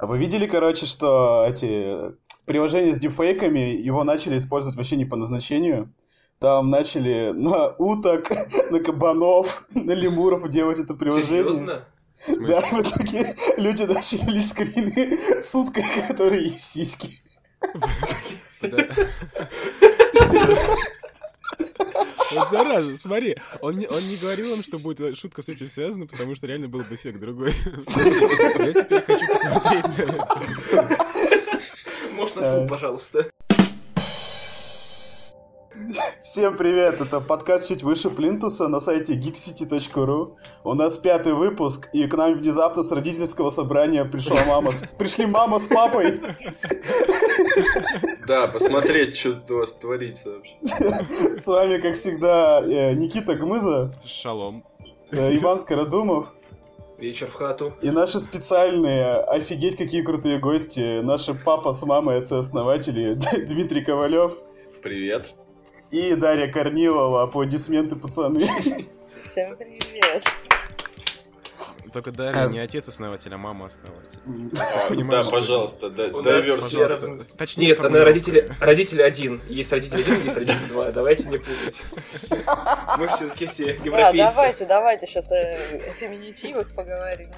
А вы видели, короче, что эти приложения с дипфейками, его начали использовать вообще не по назначению? Там начали на уток, на кабанов, на лемуров делать это приложение. Серьезно? Да, в итоге люди начали лить скрины с уткой, которые есть сиськи. Вот зараза, смотри, он не, он не говорил им, что будет шутка с этим связана, потому что реально был бы эффект другой. Я теперь хочу посмотреть на это. Можно фу, пожалуйста. Всем привет, это подкаст «Чуть выше Плинтуса» на сайте geekcity.ru. У нас пятый выпуск, и к нам внезапно с родительского собрания пришла мама. с- Пришли мама с папой. Да, посмотреть, что тут у вас творится вообще. С вами, как всегда, э, Никита Гмыза, Шалом. э, Иван Скородумов Вечер в хату. и наши специальные, офигеть, какие крутые гости, наши папа с мамой, отцы-основатели Дмитрий Ковалев Привет. И Дарья Корнилова. Аплодисменты, пацаны. Всем привет. Только Дарья не отец-основатель, а мама-основатель. А, да, пожалуйста, да, У дай нас версию. Пожалуйста. Точнее, Нет, она родители, родители один. Есть родители один, есть родители два. Давайте не путать. Мы все-таки все Да, европейцы. давайте, давайте сейчас о феминитивах поговорим.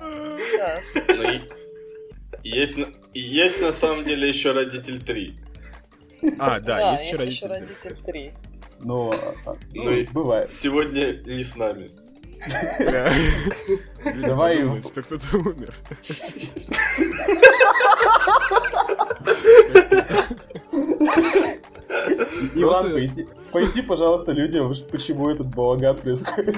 Есть, есть на самом деле еще родитель 3. А, да, есть еще родители. родитель 3. Ну, а, Ну и- бывает. Сегодня не с нами. Давай его. что кто-то умер. Иван, поясни, пожалуйста, людям, почему этот балаган происходит.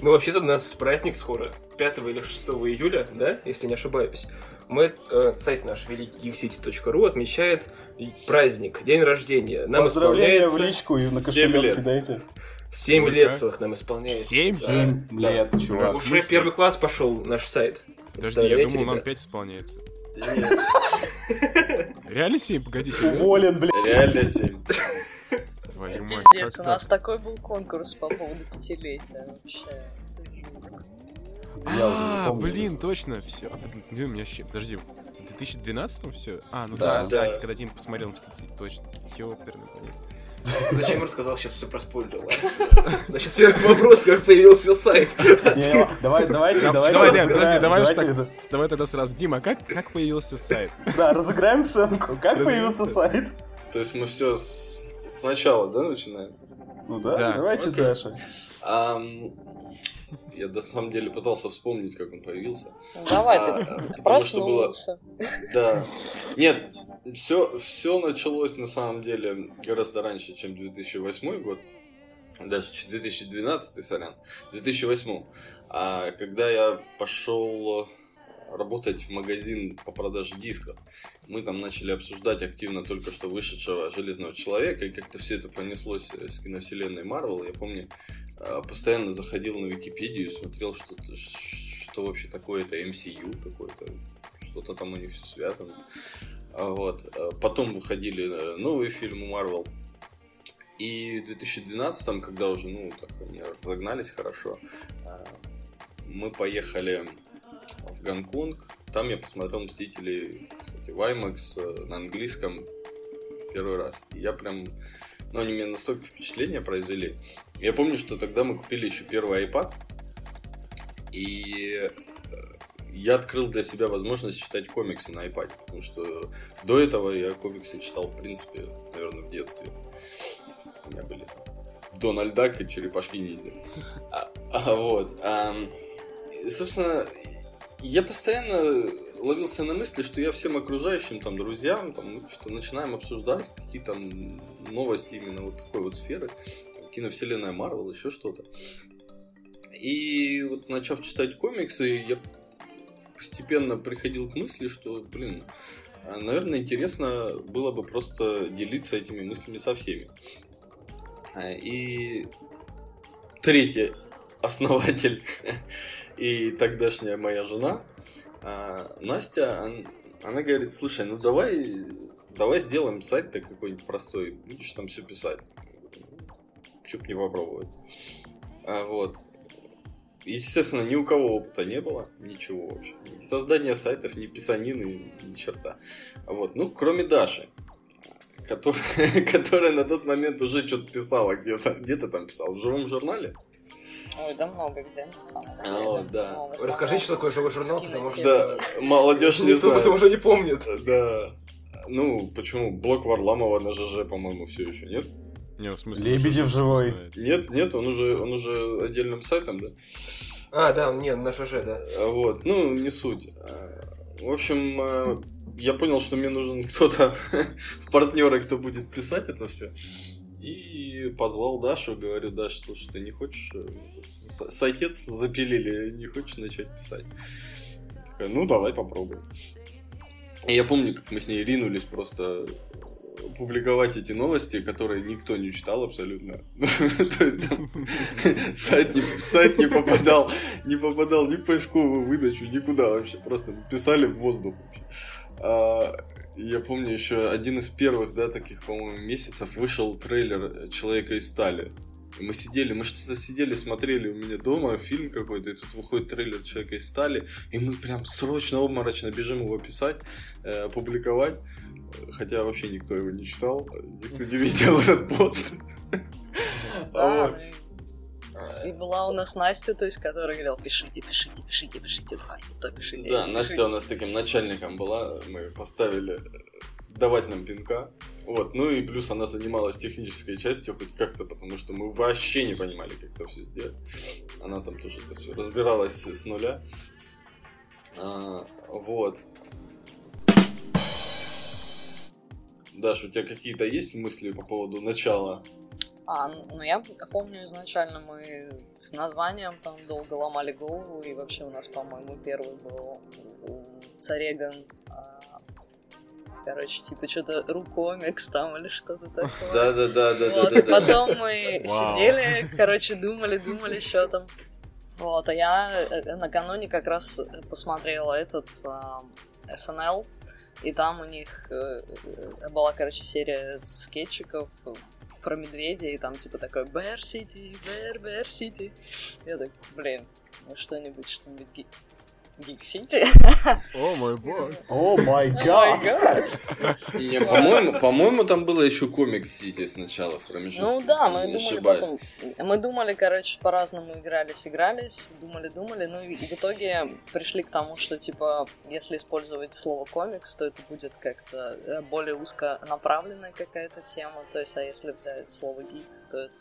Ну, вообще-то у нас праздник скоро. 5 или 6 июля, да, если не ошибаюсь. Мы, э, сайт наш, великийгсити.ру, отмечает праздник, день рождения. Нам Поздравления в исполняется личку и на Семь кошелек лет. кидайте. 7 Сколько? лет целых нам исполняется. Семь? Да. Семь Да. лет, чувак. Уже смысле? первый класс пошел наш сайт. Подожди, я думал, нам ребят? 5 исполняется. Реально 7? Погоди, серьезно? Уволен, блядь. реально 7. Твою мать, Пиздец, у нас так? такой был конкурс по поводу пятилетия вообще. А, помню. блин, точно, все. Блин, у меня щи- Подожди, в 2012 все? А, ну Да. да, да, Да. когда Дима посмотрел Мстители, точно. Ёперный, блин. Зачем рассказал, сейчас все проспойлерил, ладно? Значит, первый вопрос, как появился сайт. Не, не, Давай, давайте, Да, давайте. давай, давай тогда сразу. Дима, как, как появился сайт? Да, разыграем сценку. Как появился сайт? То есть мы все сначала, да, начинаем? Ну да, Да, давайте окей. дальше. Ам, Я на самом деле пытался вспомнить, как он появился. Давай, А, ты потому что было- проснулся. Да. Нет, все, все началось на самом деле гораздо раньше, чем 2008 год. Даже ч- 2012, сорян. 2008. А когда я пошел работать в магазин по продаже дисков, мы там начали обсуждать активно только что вышедшего Железного Человека, и как-то все это понеслось э, с киновселенной Марвел. Я помню, э, постоянно заходил на Википедию и смотрел, что, что вообще такое это MCU какое-то, что-то там у них все связано. А Вот. э, Потом выходили новые фильмы Марвел. И в 2012, когда уже, ну, так они разогнались хорошо, мы поехали в Гонконг. Там я посмотрел «Мстители», кстати, в IMAX э, на английском первый раз. И я прям... Ну, они мне настолько впечатление произвели. Я помню, что тогда мы купили еще первый iPad. И э, я открыл для себя возможность читать комиксы на iPad. Потому что до этого я комиксы читал, в принципе, наверное, в детстве. У меня были там Дональд Дак и Черепашки Ниндзя. А, а вот. ам, и, собственно, я постоянно ловился на мысли, что я всем окружающим, там, друзьям, там, ну, что начинаем обсуждать какие там новости именно вот такой вот сферы. Киновселенная Марвел, еще что-то. И вот начав читать комиксы, я постепенно приходил к мысли, что, блин, а, наверное, интересно было бы просто делиться этими мыслями со всеми. А, И третий основатель и тогдашняя моя жена, а, Настя, он- она говорит, слушай, ну давай, давай сделаем сайт-то какой-нибудь простой, будешь там все писать. Чё б не попробовать. А, вот. естественно, ни у кого опыта не было, ничего вообще. Ни создания сайтов, ни писанины, ни черта. Вот. Ну, кроме Даши, которая, которая на тот момент уже что-то писала где-то. Где-то там писала, в живом журнале. Ой, да много где, на самом деле. А, вот, да. В основном Расскажите, что такое живой журнал, потому что-. Да, молодежь не знает. уже не помнит. Да. Ну, почему? Блок Варламова на ЖЖ, по-моему, все еще нет? Не, в смысле, Лебедев живой. Нет, нет, он уже, он уже отдельным сайтом, да? А, да, не, на ЖЖ, да. А, Вот, ну, не суть. А, В общем, а, я понял, что мне нужен кто-то в партнеры, кто будет писать это все. И позвал Дашу, говорю, Даша, слушай, ты не хочешь, э, сайтец запилили, не хочешь начать писать? Такая, ну, давай попробуем. И я помню, как мы с ней ринулись просто публиковать эти новости, которые никто не читал абсолютно. То есть там сайт не, сайт не попадал, не попадал ни в поисковую выдачу, никуда вообще. Просто писали в воздух. вообще. А, я помню еще один из первых, да, таких, по-моему, месяцев вышел трейлер Человека из стали. И мы сидели, мы что-то сидели, смотрели у меня дома фильм какой-то, и тут выходит трейлер Человека из стали, и мы прям срочно, обморочно бежим его писать, э, опубликовать. Хотя вообще никто его не читал, никто не видел этот пост. Ну и- И была у нас Настя, то есть, которая говорила, пишите, пишите, пишите, пишите, давайте, то пишите. Да, пишите». Настя у нас таким начальником была, мы поставили э, давать нам пинка. Вот, ну и плюс она занималась технической частью хоть как-то, потому что мы вообще не понимали, как это все сделать. Она там тоже это все разбиралась с нуля. А, вот. Даш, у тебя какие-то есть мысли по поводу начала? А, ну ну, я помню изначально мы с названием там долго ломали голову, и вообще у нас, по-моему, первый был Сареган, а, короче, типа что-то рукомикс там или что-то такое. Да, да, да, да, Вот, да, и да. потом мы Вау. сидели, короче, думали, думали, что там. Вот, а я э, накануне как раз посмотрела этот а, SNL, и там у них э, э, была, короче, серия скетчиков про медведя, и там типа такой Bear City, Bear, Bear City. Я так, блин, ну что-нибудь, что-нибудь City. О мой бог. О май my гад! Не, по-моему, по-моему, там было еще комикс Сити сначала в промежутке. Ну да, мы думали потом. Мы думали, короче, по-разному игрались, игрались, думали, думали, ну и, в итоге пришли к тому, что типа, если использовать слово комикс, то это будет как-то э, более узконаправленная какая-то тема. То есть, а если взять слово гик, то это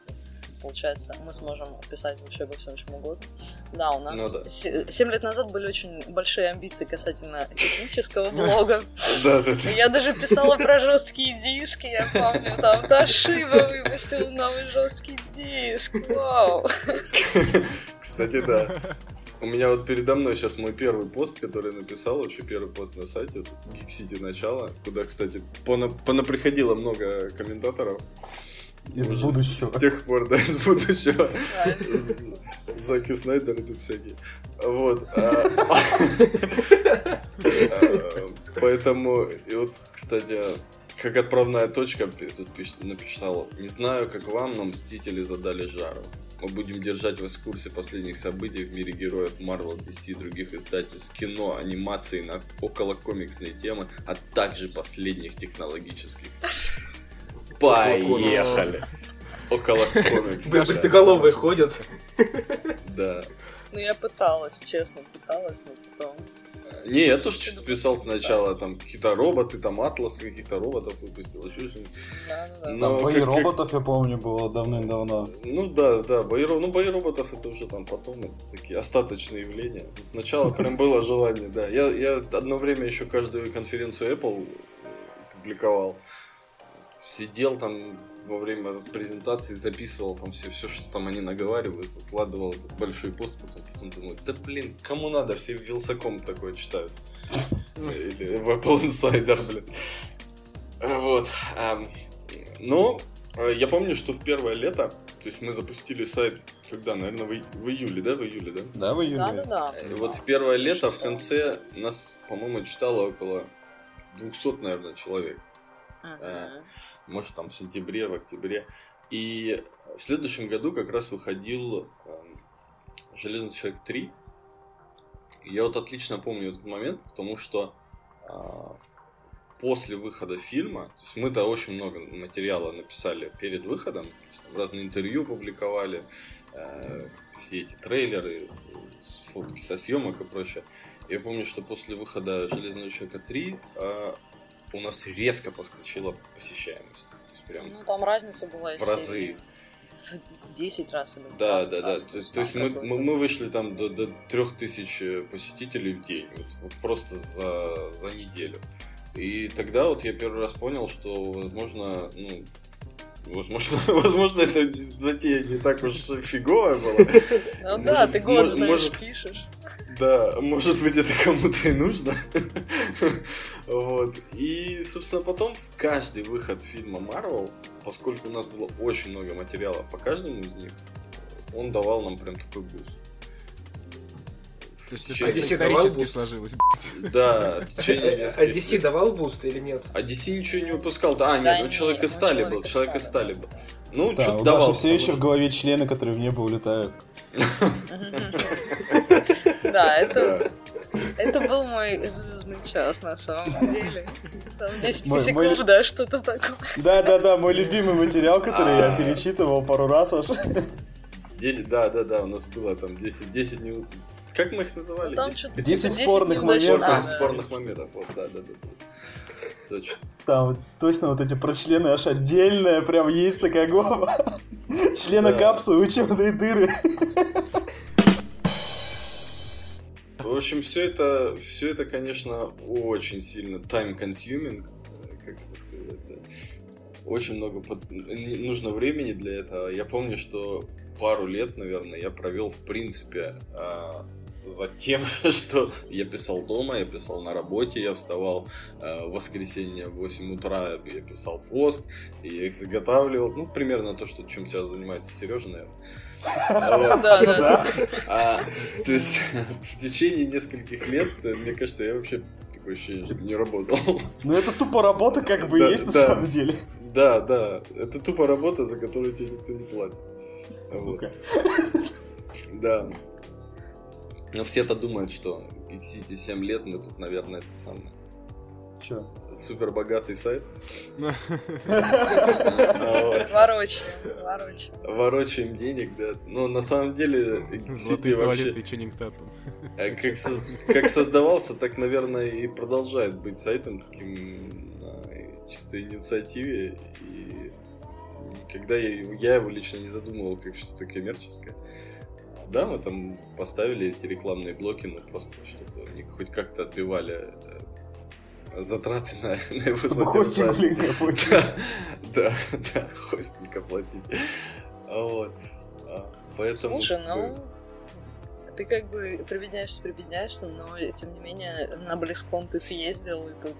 получается, мы сможем писать вообще обо всем чем угодно. Да, у нас Ну да. 7 лет назад были очень большие амбиции касательно технического блога. Да, да, да. Я даже писала про жесткие диски, я помню, там Toshiba выпустил новый жесткий диск, вау. Кстати, да. У меня вот передо мной сейчас мой первый пост, который я написал, вообще первый пост на сайте, тут Geek City начало, куда, кстати, пона- понаприходило много комментаторов. Из Уже с- будущего. С тех пор, да, из будущего. Заки Снайдеры тут всякие. Вот. а, а, Поэтому, и вот, кстати, как отправная точка тут пиш- написал. Не знаю, как вам, но Мстители задали жару. Мы будем держать вас в курсе последних событий в мире героев Marvel, DC и других издательств, кино, анимации на около комиксные темы, а также последних технологических. Поехали! Около комикс. Бритоголовые ходят. Да. Ну я пыталась, честно, пыталась, но потом... Не, я тоже что-то писал сначала, там какие-то роботы, там Атлас каких-то роботов выпустил, еще что-нибудь. Да-да-да. Но Там бои как- как- роботов, я помню, было давным-давно. Ну да, да, бои, ну, бои роботов это уже там потом, это такие остаточные явления. Сначала прям было желание, да. Я, я одно время еще каждую конференцию Apple публиковал. Сидел там во время презентации, записывал там все, все, что там они наговаривают, выкладывал этот большой пост, потом, потом думаю, да блин, кому надо, все в Вилсаком такое читают. Или в Apple Insider, блин. Вот. ам, Ну, э, я помню, что в первое лето, то есть мы запустили сайт, когда, наверное, в, в июле, да, в июле, да? Да, в июле? Да-да-да. И вот в первое лето, в конце, нас, по-моему, читало около 200, наверное, человек. Мгм. Может, там в сентябре, в октябре. И в следующем году как раз выходил эм, Железный человек 3. Я вот отлично помню этот момент, потому что а, после выхода фильма, то есть мы-то очень много материала написали перед выходом, есть, там разные интервью публиковали, э, все эти трейлеры, фотки со съемок и прочее. Я помню, что после выхода Железного человека 3 э, у нас резко подскочила посещаемость. Прям Ну, там разница была в разы. В, в 10 раз или в Да, 20 да, да. раз, То есть, то есть мы, мы, это. мы вышли там до, до 3000 посетителей в день. Вот, вот просто за, за неделю. И тогда вот я первый раз понял, что, возможно, ну, возможно, возможно, эта затея не так уж фиговая была. Ну да, ты год, знаешь, может- пишешь. Да, может быть, это кому-то и нужно. Вот. И, собственно, потом в каждый выход фильма Marvel, поскольку у нас было очень много материала по каждому из них, он давал нам прям такой boost. То есть это DC течение- давал исторически boost? сложилось. Да, в течение А нескольких DC лет. давал boost или нет? А DC ничего не выпускал. Да, а, Да нет, ну нет, Человек ну, из стали был. Человек из Человек из стали, был. Ну, Да, что-то давал. Все еще в голове члены, которые в небо улетают. Да, это, это был мой звездный час на самом деле. Там 10 Мой- косяков, мой- да, что-то такое. Да-да-да, мой любимый материал, который я А. перечитывал пару раз аж. 10, да, да, да, у нас было там 10, 10 не... Как мы их называли? Ну, там 10 что-то 10 типа спорных неудачных, моментов. А, да. спорных моментов, вот, да, да, да. да. Точно. Там точно вот эти про члены аж отдельная, прям есть такая глава. Члена Да. капсулы, учебные дыры. В общем, все это, все это, конечно, очень сильно time consuming, э, как это сказать, да. Очень много под- нужно времени для этого. Я помню, что пару лет, наверное, я провел, в принципе, а, за тем, что я писал дома, я писал на работе, я вставал э, в воскресенье в 8 утра, я писал пост, и я их заготавливал. Ну, примерно то, что, чем сейчас занимается Сережа, наверное. Да, да. А, то есть в течение нескольких лет, э, мне кажется, я вообще такое ощущение, что не работал. Ну это тупо работа как бы есть на самом деле. Да, да, это тупо работа, за которую тебе никто не платит. Сука. Да. Но все-то думают, что City 7 лет, мы тут, наверное, это самое Чё? супер богатый сайт. Ворочаем, ворочаем. Ворочаем денег, да. Но на самом деле Золотые вообще... А Как, соз- как создавался, так, наверное, и продолжает быть сайтом таким на чистой инициативе. И когда я, его лично не задумывал как что-то коммерческое. Да, мы там поставили эти рекламные блоки, ну просто чтобы они хоть как-то отбивали затраты на, на его Чтобы хостинг, оплатить. Да, да, да, хостинг оплатить. Вот. А, Поэтому... Слушай, ну, ты как бы прибедняешься, прибедняешься, но тем не менее на Близкон ты съездил и тут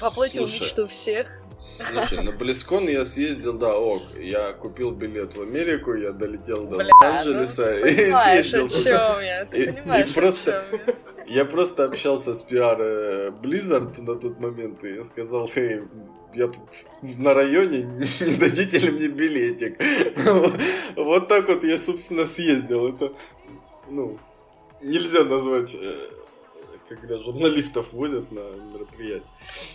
воплотил Слушай, мечту всех. Слушай, на Близкон я съездил, да, ок. Я купил билет в Америку, я долетел до Бля, Лос-Анджелеса ну, ты и понимаешь, съездил о чем я, ты И- и понимаешь, просто- о чем я. Я просто общался с пиар э, Blizzard на тот момент, и я сказал, хей, я тут на районе, не дадите ли мне билетик? Вот так вот я, собственно, съездил. Это, ну, нельзя назвать, э, когда журналистов возят на мероприятие.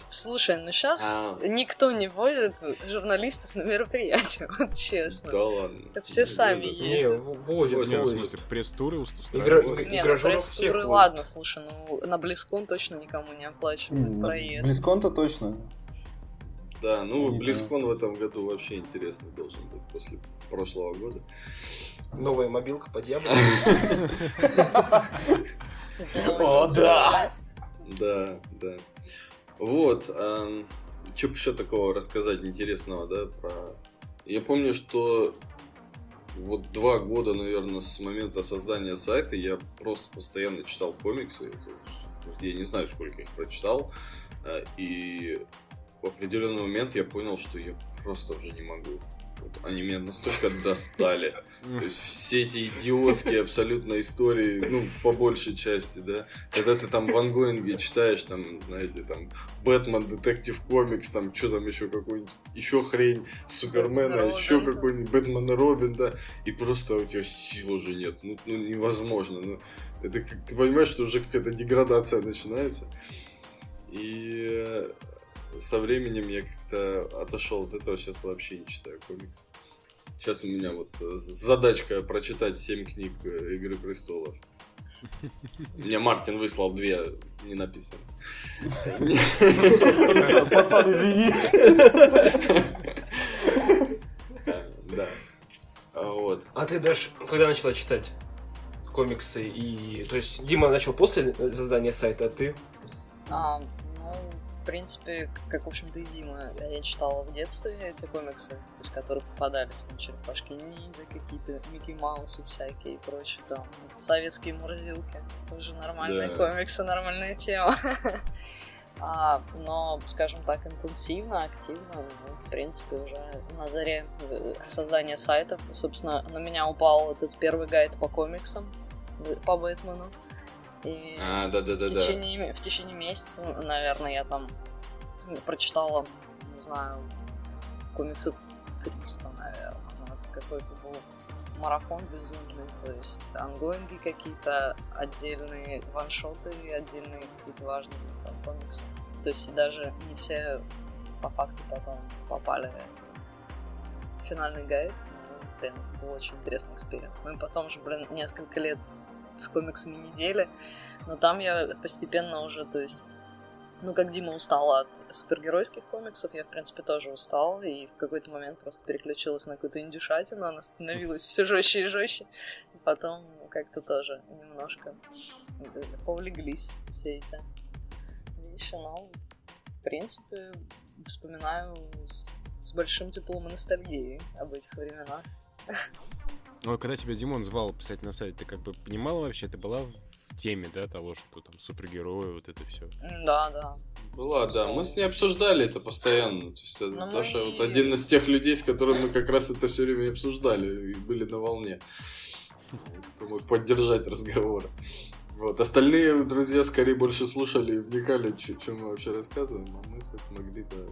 Слушай, ну сейчас А. никто не возит журналистов на мероприятия, вот честно. Да ладно. Это все сами Возят. Не, ездят. в- возят, Возят, В смысле, пресс-туры устраивают? Не, ну пресс-туры, возят. ладно, слушай, ну на Близкон точно никому не оплачивают проезд. Близкон-то точно. Да, ну, Не Близкон в этом году вообще интересный должен быть после прошлого года. Новая мобилка по Диабло. О, да! Да, да. Вот, что бы еще такого рассказать интересного, да, про... Я помню, что вот два года, наверное, с момента создания сайта я просто постоянно читал комиксы. Я не знаю, сколько их прочитал. а, И в определенный момент я понял, что я просто уже не могу. Вот они меня настолько достали. То есть все эти идиотские абсолютно истории, ну, по большей части, да. Когда ты там в ангоинге читаешь, там, знаете, там, Бэтмен, Детектив Комикс, там, что там еще какой-нибудь, еще хрень, Супермена, Бэтмен еще какой-нибудь Бэтмен и Робин, да. И просто у тебя сил уже нет. Ну, ну невозможно. Ну, это как ты понимаешь, что уже какая-то деградация начинается. И э, со временем я как-то отошел от этого, сейчас вообще не читаю комиксы. Сейчас у меня вот э, задачка прочитать 7 книг э, Игры престолов. Мне Мартин выслал две, не написано. Пацан, извини. Да. А Вот. А ты даже когда начала читать комиксы и... То есть Дима начал после создания сайта, а ты... А, ну, в принципе, как, в общем-то, и Дима, я читала в детстве эти комиксы, то есть, которые попадались, там, черепашки ниндзя, какие-то Микки Маусы всякие и прочее, там, советские мурзилки, тоже нормальные Да. комиксы, нормальная тема. А, но, скажем так, интенсивно, активно, ну, в принципе, уже на заре э, создания сайтов, собственно, на меня упал этот первый гайд по комиксам, э, по Бэтмену. И А, да, да, да, в, да. течение, в течение месяца, наверное, я там прочитала, не знаю, комиксов 300, наверное. Ну, это какой-то был марафон безумный, то есть ангоинги какие-то, отдельные ваншоты, отдельные какие-то важные там комиксы. То есть и даже не все по факту потом попали в финальный гайд. Блин, был очень интересный experience. Ну и потом же, блин, несколько лет с, с комиксами недели. Но там я постепенно уже, то есть, ну, как Дима устала от супергеройских комиксов, я, в принципе, тоже устал, и в какой-то момент просто переключилась на какую-то индюшатину, она становилась все жестче и жестче, и потом как-то тоже немножко э, повлеглись все эти вещи, но, в принципе, вспоминаю с, с большим теплом и ностальгией об этих временах. Ну, а когда тебя Димон звал писать на сайт, ты как бы понимала вообще, ты была в теме, да, того, что там супергерои, вот это все. Да, да. Была, да. Мы с ней обсуждали это постоянно. То есть, Ну, Даша мы- вот один из тех людей, с которыми мы как раз это все время обсуждали и были на волне. Кто мог поддержать разговор. Вот. Остальные друзья скорее больше слушали и вникали, чем мы вообще рассказываем, а мы как могли, да.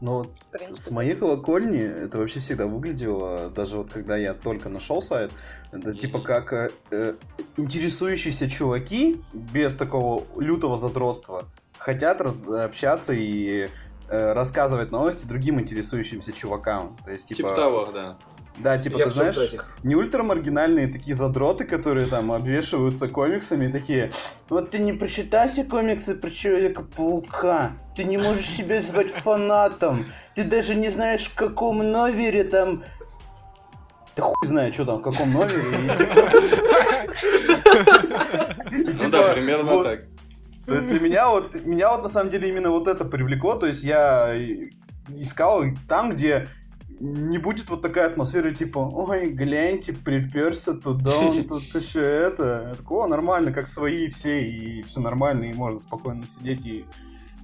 Ну, Ну, принципе, с моей колокольни это вообще всегда выглядело, даже вот когда я только нашел сайт, это типа как э, э, интересующиеся чуваки без такого лютого задротства хотят раз- общаться и э, рассказывать новости другим интересующимся чувакам. То есть, типа, Типа того, да. Да, типа, Я ты знаешь, обсуждать их. не ультрамаргинальные такие задроты, которые там обвешиваются комиксами и такие Вот ты не прочитайся комиксы про Человека-паука, ты не можешь себя звать фанатом, ты даже не знаешь, в каком номере там... Да хуй знает, что там, в каком номере. и типа- Ну типа, да, примерно так. то есть для меня вот, меня вот на самом деле именно вот это привлекло, то есть я искал там, где не будет вот такая атмосфера, типа, ой, гляньте, приперся туда, он тут еще это. Я такой, о, нормально, как свои все, и все нормально, и можно спокойно сидеть и,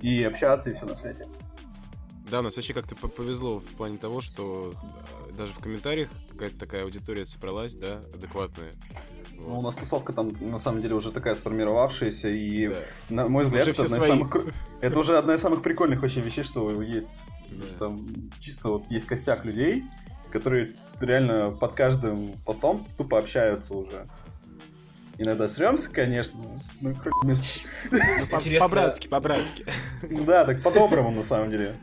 и общаться, и все на свете. Да, нас вообще как-то по- повезло в плане того, что э, даже в комментариях какая-то такая аудитория собралась, да, адекватная. Ну, у нас тусовка там, на самом деле, уже такая сформировавшаяся, и, Да. на мой взгляд, Уже это, одна из самых, это уже одна из самых прикольных вообще вещей, что есть. Да. что там чисто вот есть костяк людей, которые реально под каждым постом тупо общаются уже. Иногда сремся, конечно. Ну. Ну. По-братски, по-братски. Да, так по-доброму на самом деле.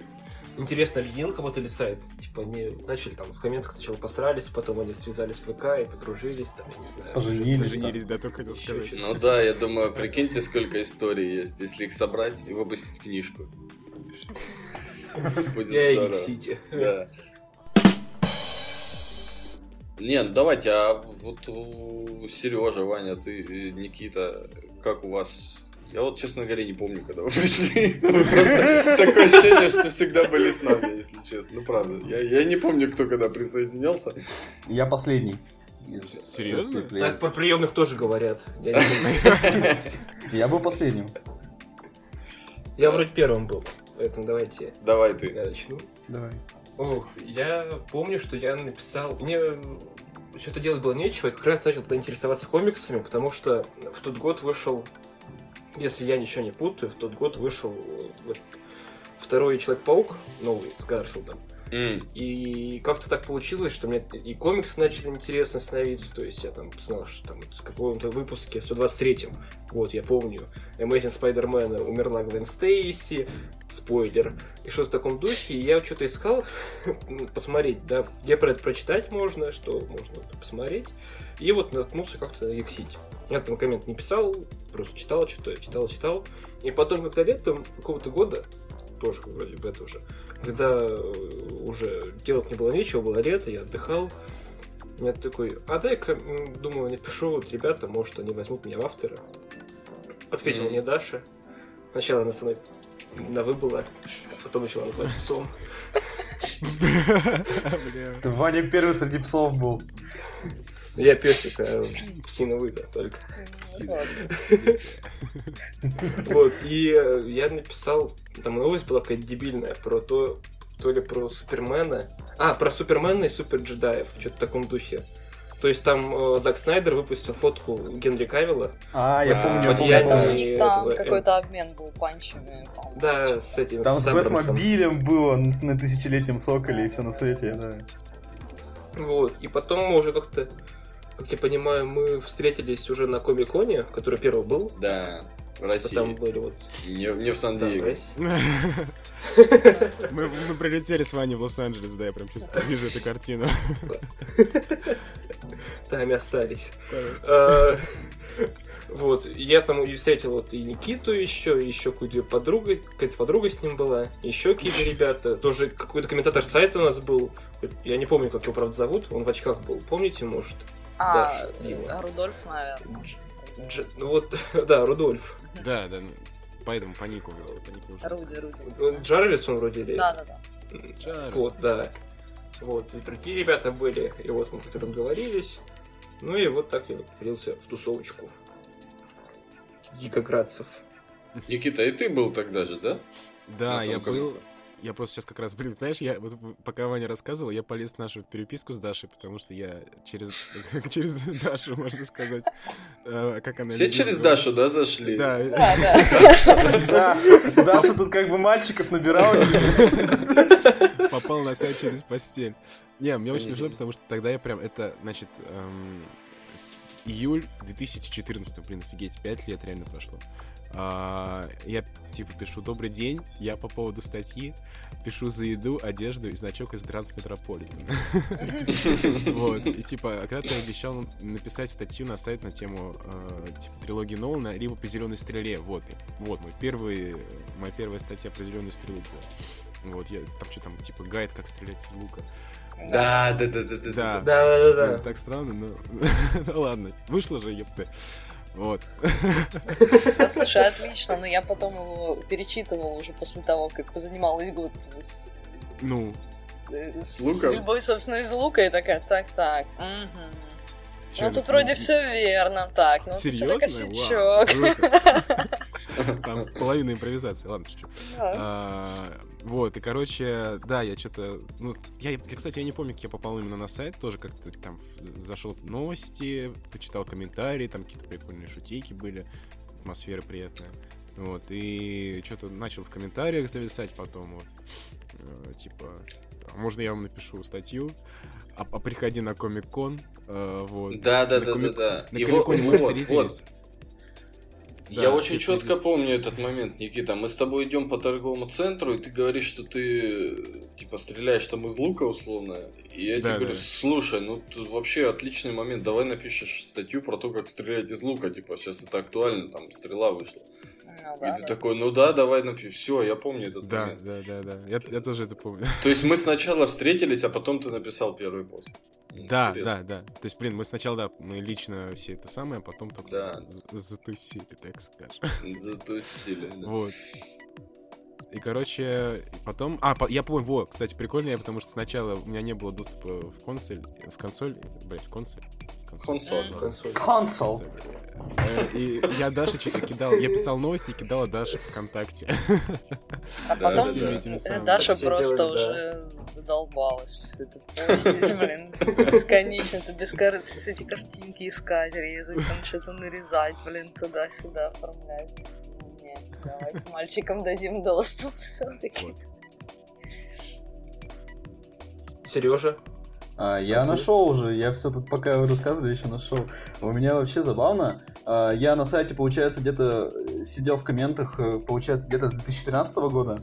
Интересно, объединил кого-то или сайт? Типа они начали там в комментах сначала посрались, потом они связались в ВК и подружились, там, я не знаю. Поженились. Поженились, да, только хотел Ещё сказать. Ну да, я думаю, прикиньте, сколько историй есть, если их собрать и выпустить книжку. Будет Я здорово. Да. Нет, давайте, а вот Сережа, Ваня, ты, э, Никита, как у вас? Я вот, честно говоря, не помню, когда вы пришли. Просто такое ощущение, что всегда были с нами, если честно. Ну, правда. Я, я не помню, кто когда присоединялся. Я последний. из Серьезно? Так про приемных тоже говорят. Я. Я был последним. Я вроде первым был, поэтому давайте Давай ты. я начну. Давай. Ох, я помню, что я написал... Мне что-то делать было нечего, я как раз начал интересоваться комиксами, потому что в тот год вышел, если я ничего не путаю, в тот год вышел вот второй Человек-паук, новый, с Гарфилдом. М, И как-то так получилось, что мне и комиксы начали интересно становиться. То есть я там знал, что там в каком-то выпуске, в 123-м, вот я помню, Amazing Spider-Man умерла Гвен Стейси, спойлер, и что-то в таком духе. И я что-то искал посмотреть, да, где про это прочитать можно, что можно посмотреть. И вот наткнулся как-то на Ексить. Я там коммент не писал, просто читал что-то, читал, читал. И потом, когда летом какого-то года, тоже вроде бы это уже, когда э, уже делать не было нечего, было лето, я отдыхал. Я такой, а дай-ка, думаю, напишу, вот ребята, может, они возьмут меня в авторы. Ответила Мгм. мне Даша. Сначала она со мной на «вы» была, а потом начала называть псом. Ваня первый среди псов был. Я песик, а псина «вы», да, только. Вот. Вот, и э, я написал, там новость была какая-то дебильная про то, то ли про Супермена. А, про Супермена и Супер Джедаев, что-то в таком духе. То есть там э, Зак Снайдер выпустил фотку Генри Кавилла. А, я А, помню, я помню. я Это помню. у них там этого, какой-то обмен был панчами, по-моему. Да, с этим, Там с с. Бэтмобилем было на на тысячелетнем соколе и все на свете, да. Вот, и потом мы уже как-то, как я понимаю, мы встретились уже на Комик-Коне, который первый был. Да, в Там России. были вот Не, не в там, Сан-Диего. Мы, мы прилетели с Ваней в Лос-Анджелес, да, я прям чувствую, вижу эту картину. там и остались. А, Вот, я там и встретил вот и Никиту еще, и еще какую-то подругу, какая-то подруга с ним была, еще какие-то ребята, тоже какой-то комментатор сайта у нас был, я не помню, как его, правда, зовут, он в очках был, помните, может? А, э. Рудольф, наверное. Дж- ну вот, да, Рудольф. Да, да, ну, поэтому панику, панику уже. Руди, Руди. Он Джарвиц он вроде или... Да, да, да. Вот, да. Вот, и другие ребята были, и вот мы как-то разговорились. Ну и вот так я вот влился в тусовочку. Гигаградцев. Никита, и ты был тогда же, да? Да, я был... Я просто сейчас как раз, блин, знаешь, я вот пока Ваня рассказывал, я полез в нашу переписку с Дашей, потому что я через, через Дашу, можно сказать, э, как она... Все через. Дашу, да, зашли? Да, Да, да. Да, Даша тут как бы мальчиков набирала попал на сайт через постель. Не, мне очень Мгм. потому что тогда я прям, это, значит, эм, июль 2014, блин, офигеть, 5 лет реально прошло. А, я, типа, пишу «Добрый день», я по поводу статьи пишу за еду, одежду и значок из Трансметрополитен. Вот, и типа, когда ты обещал написать статью на сайт на тему э, типа, трилогии Нолана, либо по зеленой стреле, вот, вот, мой первый, моя первая статья про зеленую стрелу была. Вот, я там что там, типа, гайд, как стрелять из лука. Да, да, да, да, да. Да. да. Ну, Так странно, но... Ну ладно, вышло же, ёпта. Вот. Да, слушай, отлично, но я потом его перечитывал уже после того, как позанималась год с, Ну, э, с луком? стрельбой, собственно, из лука, и такая, так-так, чё, Ну, тут вроде все верно, так, ну, тут что-то Серьезно? Вау, косячок. Там половина импровизации, ладно, шучу. Да. Вот, и, короче, да, я что-то... Ну, я, я, кстати, я не помню, как я попал именно на сайт, тоже как-то там зашел в новости, почитал комментарии, там какие-то прикольные шутейки были, атмосфера приятная. Вот, и что-то начал в комментариях зависать потом, вот, э, типа, «А можно я вам напишу статью, а, а приходи на Комик-кон, э, вот. Да, да, На да, да, Комик- да. На И вот, мы вот, встретились. вот. Да, Я очень четко помню этот момент, Никита. Мы с тобой идем по торговому центру, и ты говоришь, что ты типа стреляешь там из лука условно. И я Да, тебе говорю, да. слушай, ну тут вообще отличный момент. Давай напишешь статью про то, как стрелять из лука. Типа сейчас это актуально, там стрела вышла. Ну, и да, ты да. такой, ну да, давай напиши. Все, я помню этот Да, момент. да, да, да. Я, я тоже это помню. То есть мы сначала встретились, а потом ты написал первый пост. Да, Интересно. да, да. То есть, блин, мы сначала, да, мы лично все это самое, а потом только Да. за- затусили, так скажем. Затусили. да. Вот. И, короче, потом... А, по- я помню, вот, кстати, прикольно, я потому что сначала у меня не было доступа в консоль, в консоль, блядь, в консоль, Консоль. Консоль. Консол. Э, И я Даше что-то кидал, я писал новости и кидала Даше ВКонтакте. А потом э. Даша просто уже задолбалась все это постить, блин, бесконечно, это без все эти картинки искать, резать, там что-то нарезать, блин, туда-сюда оформлять. Нет, давайте мальчикам дадим доступ все-таки. Сережа. А, я А ты? нашел уже, я все тут пока вы рассказывали, еще нашел. У меня вообще забавно. А, я на сайте, получается, где-то э, сидел в комментах, э, получается, где-то с 2013 года.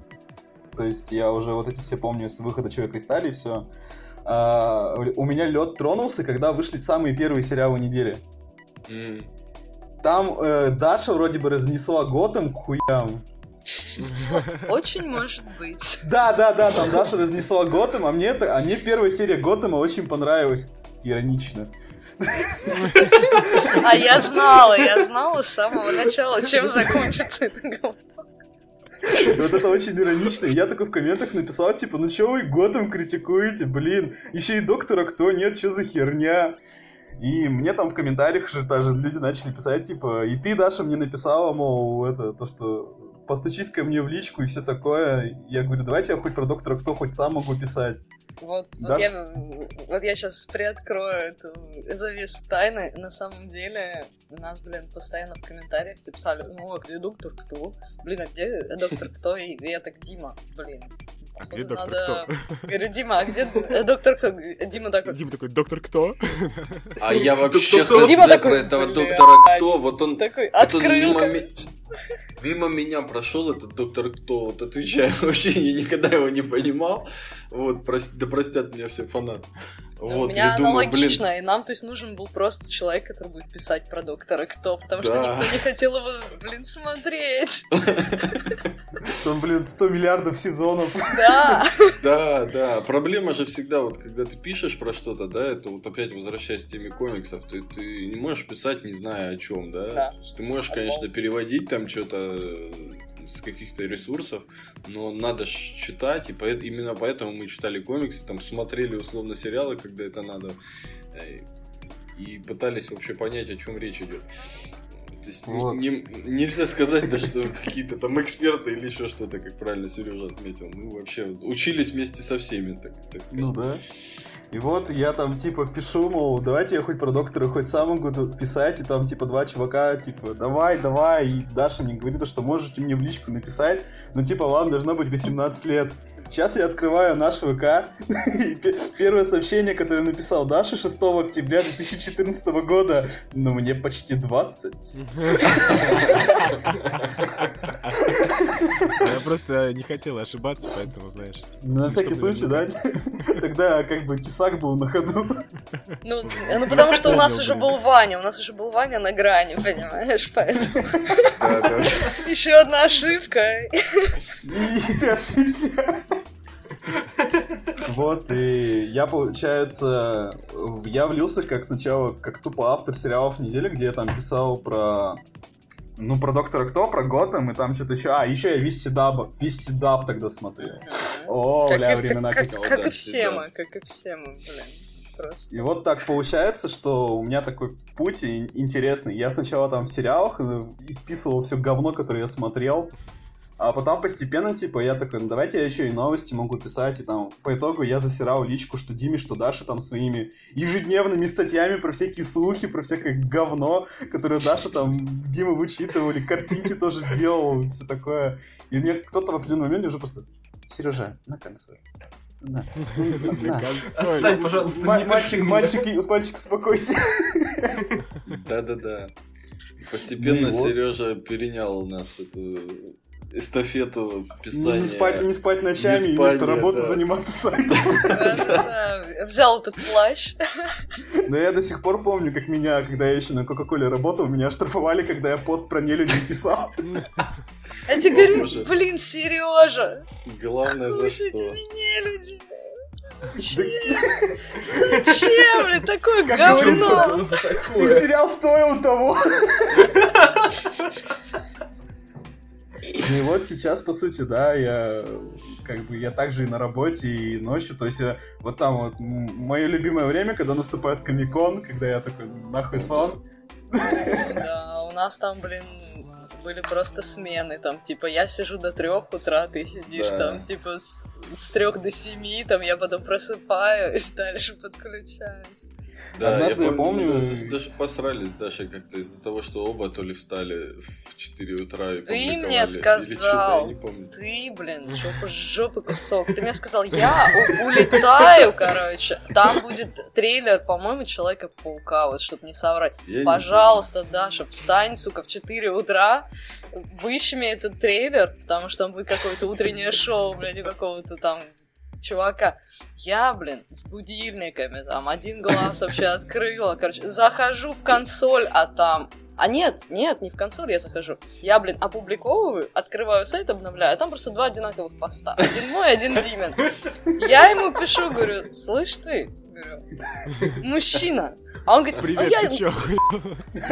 То есть я уже вот эти все помню с выхода Человека из стали и все. у меня лед тронулся, когда вышли самые первые сериалы недели. М. Там э, Даша вроде бы разнесла Готэм к хуям. Очень может быть. Да, да, да, там Даша разнесла Готэм, а мне это, а мне первая серия Готэма очень понравилась. Иронично. А я знала, я знала с самого начала, чем закончится это говно. Вот это очень иронично. Я такой в комментах написал, типа, ну чё вы Готэм критикуете, блин? Еще и Доктора Кто нет, что за херня? И мне там в комментариях же даже люди начали писать, типа, и ты, Даша, мне написала, мол, это, то, что постучись ко мне в личку и все такое. Я говорю, давайте я хоть про Доктора Кто хоть сам могу писать. Вот, Да? вот, я, вот я сейчас приоткрою эту завесу тайны. На самом деле, у нас, блин, постоянно в комментариях все писали, ну, а где доктор кто? Блин, а где доктор кто? И я так, Дима, блин. А где доктор надо- Говорю, Дима, а где доктор кто? Дима такой, Дима такой, доктор кто? А я вообще хз Дима про такой, этого доктора кто. Вот он такой, Вот он открыл. мимо, ми- мимо меня прошел этот доктор кто, вот отвечаю, вообще я никогда его не понимал. Вот, да простят меня все фанаты. У Вот, меня я думаю, блин, аналогично, и нам, то есть, нужен был просто человек, который будет писать про доктора кто, потому что Да. никто не хотел его, блин, смотреть. Там, блин, 100 миллиардов сезонов. Да. да, да, проблема же всегда, вот когда ты пишешь про что-то, да, это вот опять возвращаясь к теме комиксов, ты, ты не можешь писать, не зная о чем, да? Да. То есть ты можешь, конечно, переводить там что-то с каких-то ресурсов, но надо читать, и поэт- именно поэтому мы читали комиксы, там смотрели условно сериалы, когда это надо, э, и пытались вообще понять, о чем речь идет. То есть не- Вот. не- нельзя сказать, да, что какие-то там эксперты или еще что-то, как правильно Сережа отметил. Мы вообще учились вместе со всеми, так, так сказать. Ну да. И вот я там типа пишу, мол, давайте я хоть про доктора хоть сам могу писать, и там типа два чувака, типа, давай, давай, и Даша мне говорит, что можете мне в личку написать, ну типа, вам должно быть 18 лет. Сейчас я открываю наш ВК, первое сообщение, которое написал Даша 6 октября 2014 года, ну мне почти 20. Я просто не хотел ошибаться, поэтому, знаешь. На всякий случай, да? Тогда как бы тесак был на ходу. Ну, ну, потому что у нас уже был Ваня, у нас уже был Ваня на грани, понимаешь, поэтому еще одна ошибка. И ты ошибся. Вот, и я, получается, я влился как сначала, как тупо автор сериалов недели, где я там писал про, ну, про Доктора Кто, про Готэм, и там что-то еще, а, еще я весь Седаб, весь Седаб тогда смотрел. О, Как, бля, как- времена как- как... как- и все мы, как и все мы, блин. Просто. И вот так получается, что у меня такой путь интересный. Я сначала там в сериалах э, исписывал все говно, которое я смотрел, а потом постепенно, типа, я такой, ну давайте я еще и новости могу писать, и там по итогу я засирал личку, что Диме, что Даша там своими ежедневными статьями про всякие слухи, про всякое говно, которое Даша там, Дима вычитывали, картинки тоже делал, все такое. И мне кто-то в определенный момент уже просто, Сережа, на консоль. На, на. Отстань, пожалуйста, не Мальчик, мальчик, мальчик, успокойся. Да-да-да. Постепенно Ну вот. Сережа перенял у нас эту эстафету писания. Не спать, не спать ночами, Не и спать, вместо работы да. заниматься сайтом. Взял этот плащ. Но я до сих пор помню, как меня, когда я еще на Кока-Коле работал, меня штрафовали, когда я пост про нелюдей писал. Я тебе говорю, блин, Сережа, Главное за слушайте что. меня, люди. Зачем? Зачем, блин, такое говно? Се- Сериал стоил того. И вот сейчас, по сути, да, я как бы я также и на работе, и ночью, то есть э, вот там вот мое любимое время, когда наступает Комикон, когда я такой, нахуй сон. Да, у нас там, блин, были просто смены, там, типа, я сижу до трех утра, ты сидишь да. там, типа, с, с трех до семи, там, я потом просыпаюсь, дальше подключаюсь. Да, Однажды я, я помню, помню... Даже посрались Даша как-то из-за того, что оба то ли встали в 4 утра и Ты мне сказал, ты, блин, жопу жопы кусок, ты мне сказал, я улетаю, короче, там будет трейлер, по-моему, Человека-паука, вот, чтобы не соврать. Я Пожалуйста, не Даша, встань, сука, в 4 утра, выщеми этот трейлер, потому что там будет какое-то утреннее шоу, блядь, какого-то там чувака. Я, блин, с будильниками, там, один глаз вообще открыла, короче, захожу в консоль, а там а нет, нет, не в консоль я захожу. Я, блин, опубликовываю, открываю сайт, обновляю, а там просто два одинаковых поста. Один мой, один Димин. Я ему пишу, говорю, слышь ты, говорю, мужчина, а он говорит, Привет, а я... ты чё,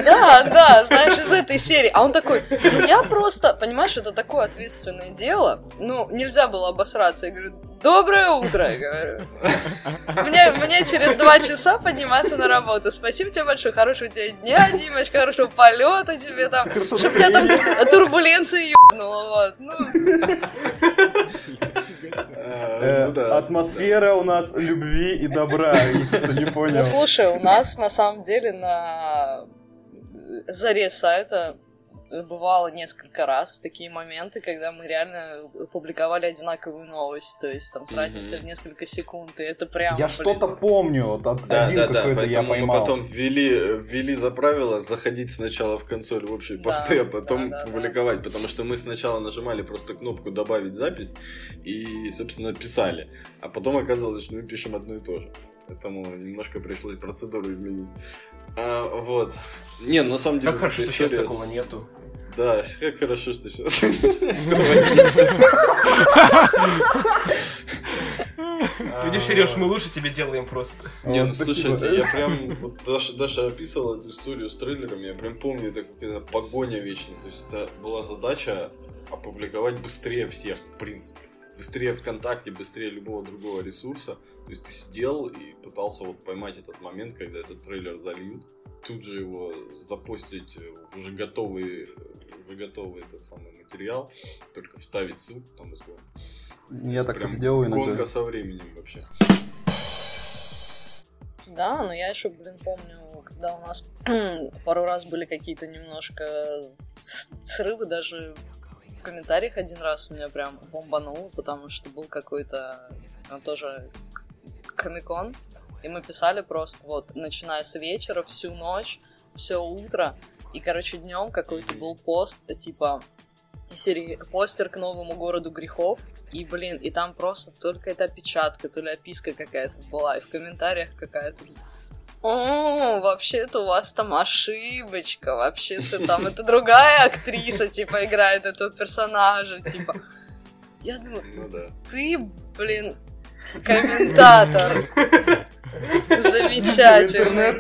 Да, да, знаешь, из этой серии. А он такой, ну я просто, понимаешь, это такое ответственное дело. Ну, нельзя было обосраться. Я говорю, доброе утро, я говорю. Мне, мне через два часа подниматься на работу. Спасибо тебе большое, хорошего тебе дня, Димочка, хорошего полета тебе там. Чтобы тебя там турбуленция ебнула, вот. Ну. Э, ну атмосфера у нас любви и добра, если ты не понял. Ну слушай, у нас на самом деле на заре сайта бывало несколько раз такие моменты, когда мы реально публиковали одинаковую новость, то есть там с разницей в несколько секунд, и это прям... Я что-то помню, вот да, один да, да, я поймал. мы потом ввели, ввели за правило заходить сначала в консоль в общие посты, да, а потом да, да, публиковать, да. потому что мы сначала нажимали просто кнопку «Добавить запись» и, собственно, писали, а потом оказалось, что мы пишем одно и то же. Поэтому немножко пришлось процедуру изменить. А, вот. Не, на самом деле... Как хорошо, что сейчас такого нету. Да, как хорошо, что сейчас. Видишь, Сереж, мы лучше тебе делаем просто. Не, ну слушай, я прям, вот Даша, Даша описывала эту историю с трейлером, я прям помню, это какая-то погоня вечная. То есть это была задача опубликовать быстрее всех, в принципе. Быстрее ВКонтакте, быстрее любого другого ресурса. То есть ты сидел и пытался вот поймать этот момент, когда этот трейлер залит тут же его запостить в уже готовый уже готовый этот самый материал, только вставить ссылку там условно. Я так, кстати, делаю иногда. Гонка со временем вообще. Да, но я еще, блин, помню, когда у нас пару раз были какие-то немножко срывы, даже в комментариях один раз меня прям бомбануло, потому что был какой-то ну, тоже комикон, и мы писали просто вот, начиная с вечера, всю ночь, все утро, и, короче, днем какой-то был пост, типа, серии постер к новому городу грехов. И, блин, и там просто только эта опечатка, то ли описка какая-то была, и в комментариях какая-то о, вообще-то у вас там ошибочка, вообще-то там это другая актриса, типа, играет этого персонажа, типа. Я думаю, ну, да. ты, блин, комментатор. Замечательно.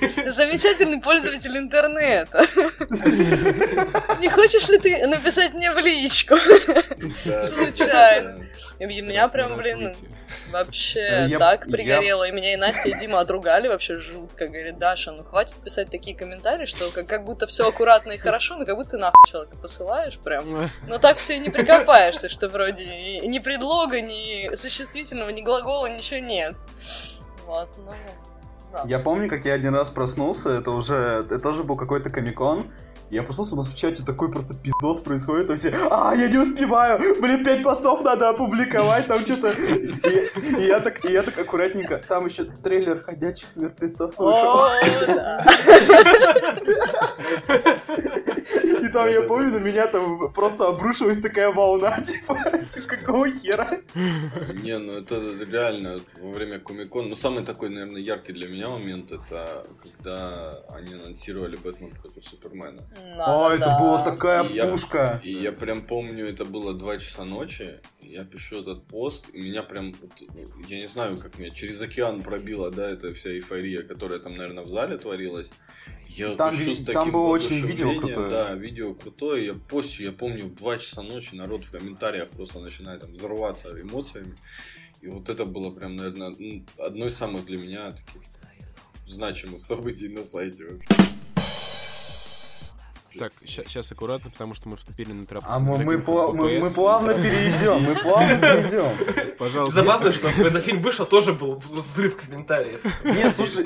Замечательный пользователь интернета. Не хочешь ли ты написать мне в личку? Случайно. И меня прям, блин, вообще я, так пригорело. И меня и Настя, и Дима отругали вообще жутко. Говорит, Даша, ну хватит писать такие комментарии, что как, как будто все аккуратно и хорошо, но как будто ты нахуй человека посылаешь прям. Но так все и не прикопаешься, что вроде ни предлога, ни существительного, ни глагола, ничего нет. Вот, ну... Да. Я помню, как я один раз проснулся, это уже, это тоже был какой-то комикон, я проснулся, у нас в чате такой просто пиздос происходит, и все, а, я не успеваю, блин, пять постов надо опубликовать, там что-то... И, и, я так, и я так аккуратненько, там еще трейлер «Ходячих мертвецов» И там, я помню, на меня там просто обрушилась такая волна, типа, типа какого хера? Не, ну это реально во время Комикон, ну самый такой, наверное, яркий для меня момент, это когда они анонсировали Бэтмен против Супермена. А, это была такая пушка. и я прям помню, это было 2 часа ночи, Я пишу этот пост, и меня прям, вот, я не знаю, как меня через океан пробила, да, эта вся эйфория, которая там, наверное, в зале творилась. Я Там ви- с там было очень видео крутое. Да, видео крутое. Я постю, я помню, в 2 часа ночи народ в комментариях просто начинает там взрываться эмоциями. И вот это было прям, наверное, одно из самых для меня таких значимых событий на сайте вообще. Так, сейчас аккуратно, потому что мы вступили на тропу. А мы, мы, пла- мы- мы плавно перейдем, мы плавно перейдем. Пожалуйста. Забавно, что когда фильм вышел, тоже был взрыв комментариев. Не, слушай,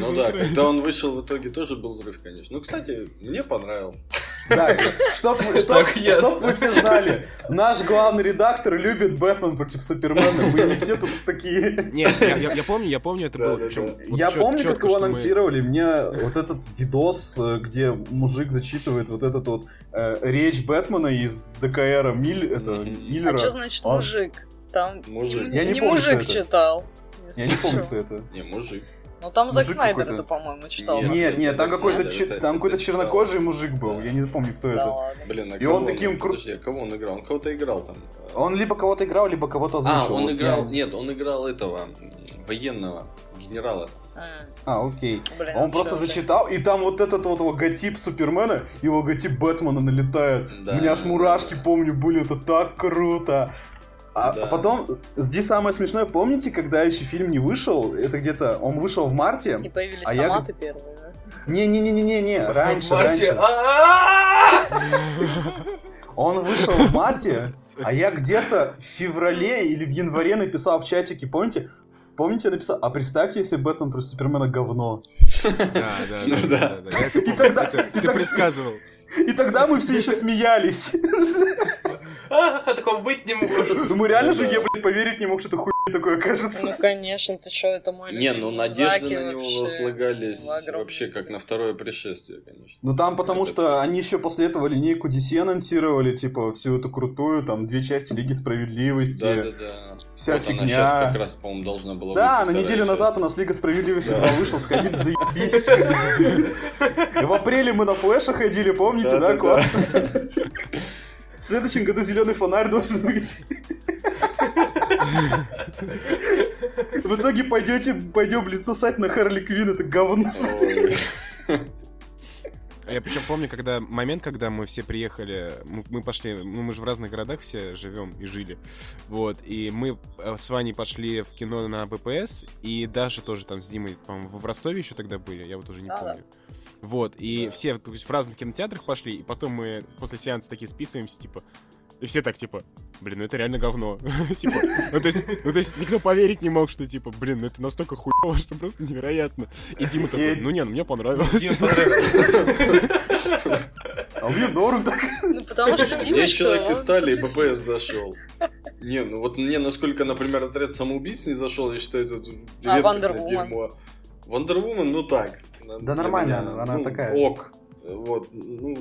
Ну да, когда он вышел, в итоге тоже был взрыв, конечно. Ну, кстати, мне понравился. да, чтоб, чтоб- Так чтоб вы все знали, наш главный редактор любит Бэтмен против Супермена, мы не все тут такие. Нет, я, я- я помню, я помню, это Да, было. да, причем да. вот Я помню, как его мы- анонсировали. Мне вот этот видос, э, где мужик зачитывает вот этот вот э, речь Бэтмена из ДКРа Миль, это, Мгм. Миллера. А что значит Он- мужик? Там Мужик. Я не не помню, мужик кто это. читал. Я не помню, кто это. Не, мужик. Ну там Зак Мужик Снайдер какой-то. это, по-моему, читал. Нет, Нет, нет, там Зак какой-то Снайдер, там какой-то чернокожий мужик был. Да. Я не помню, кто Да это. ладно. Блин, а И он кого таким кру- Подожди, а кого он играл? Он кого-то играл там. Он либо кого-то играл, либо кого-то А, озвучивал. он Вот играл... я- Нет, он играл этого, военного, генерала. М, А, окей. Блин, Он просто чё ты. зачитал, и там вот этот вот логотип Супермена и логотип Бэтмена налетает. Да. У меня аж мурашки, помню, были, это так круто. А, Да. а потом, здесь самое смешное, помните, когда еще фильм не вышел, это где-то, он вышел в марте? И появились А я- томаты первые, да? Не-не-не-не-не, раньше, Марти, раньше. а-а-а! Он вышел в марте, а я где-то в феврале или в январе написал в чатике, помните? Помните, я написал, а представьте, если Бэтмен против Супермена говно. Да, да, да, Ты предсказывал. И тогда мы все еще смеялись. Ах, а такого быть не может. Думаю, реально же Да. я, блядь, поверить не мог, что это хуй такое Ну, окажется. конечно, ты что, это мой Не, ну надежды на него возлагались огромные. вообще как на второе пришествие, конечно. Ну там потому что они еще после этого линейку DC анонсировали, типа, всю эту крутую, там, две части Лиги Справедливости. Да-да-да. Вся вот фигня. она сейчас как раз, по-моему, должна была Да, на неделю часть. назад у нас Лига Справедливости Да. 2 вышел, сходили, заебись. В апреле мы на флеше ходили, помните, да, классно? В следующем году зеленый фонарь должен выйти. В итоге пойдете, пойдем, блин, сосать на Харли Квин, это говно. А Я причем помню, когда момент, когда мы все приехали, мы, мы пошли, ну, мы же в разных городах все живем и жили, вот, и мы э, с Ваней пошли в кино на БПС, и Даша тоже там с Димой, по-моему, в Ростове еще тогда были, я вот уже не Да-да. помню. Вот, и Да. все то есть, в разных кинотеатрах пошли, и потом мы после сеанса такие списываемся, типа, и все так, типа, блин, ну это реально говно. Типа, ну то есть, ну то есть никто поверить не мог, что, типа, блин, ну это настолько хуево, что просто невероятно. И Дима такой, ну не, ну мне понравилось. А мне норм так. Ну, потому что Мне Димочка, человек из стали и. БПС зашел. Не, ну вот мне, насколько, например, отряд самоубийц не зашел, я считаю, это А, редкостное дерьмо. Вандервумен, ну так. Да нормально меня, она, ну, такая. Ок. Вот, ну,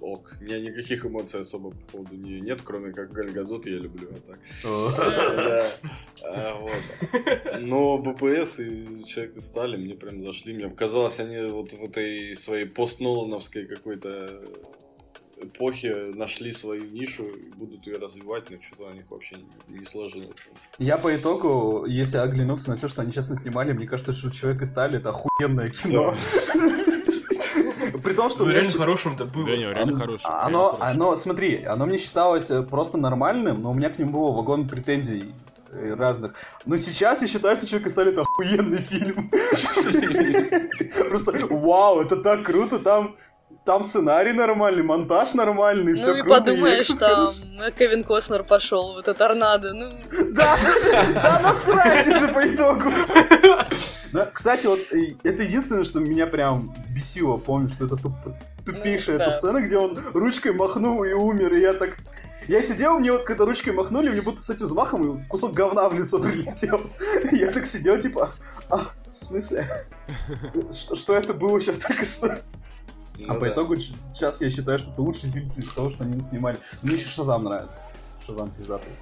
ок. У меня никаких эмоций особо по поводу нее нет, кроме как Галь Гадот я люблю, а так. А. Но БПС и Человек из стали мне прям зашли. Мне показалось, они вот в этой своей постнолановской какой-то эпохе нашли свою нишу и будут ее развивать, но что-то у них вообще не, сложилось. Я по итогу, если оглянуться на все, что они честно снимали, мне кажется, что Человек из стали это охуенное кино. При том, что Ну, реально хорошим-то было. Да, не, реально Оно- хороший. Оно, смотри, оно мне считалось э, просто нормальным, но у меня к нему был вагон претензий э, разных. Но сейчас я считаю, что Человек из стали это охуенный фильм. Просто вау, это так круто, там там сценарий нормальный, монтаж нормальный, все Ну и круто. подумаешь, там Кевин Костнер пошел в это торнадо. Ну, Да, да, насрать уже по итогу. Да, кстати, вот э, это единственное, что меня прям бесило. Помню, что это туп- тупейшая Ну, эта да. сцена, где он ручкой махнул и умер, и я так... Я сидел, мне вот когда ручкой махнули, мне будто с этим взмахом кусок говна в лицо прилетел. Я так сидел, типа, а, в смысле? Что, что это было сейчас только что? Ну а по да. итогу сейчас я считаю, что это лучший фильм из того, что они снимали. Мне еще Шазам нравится. Шазам пиздатый.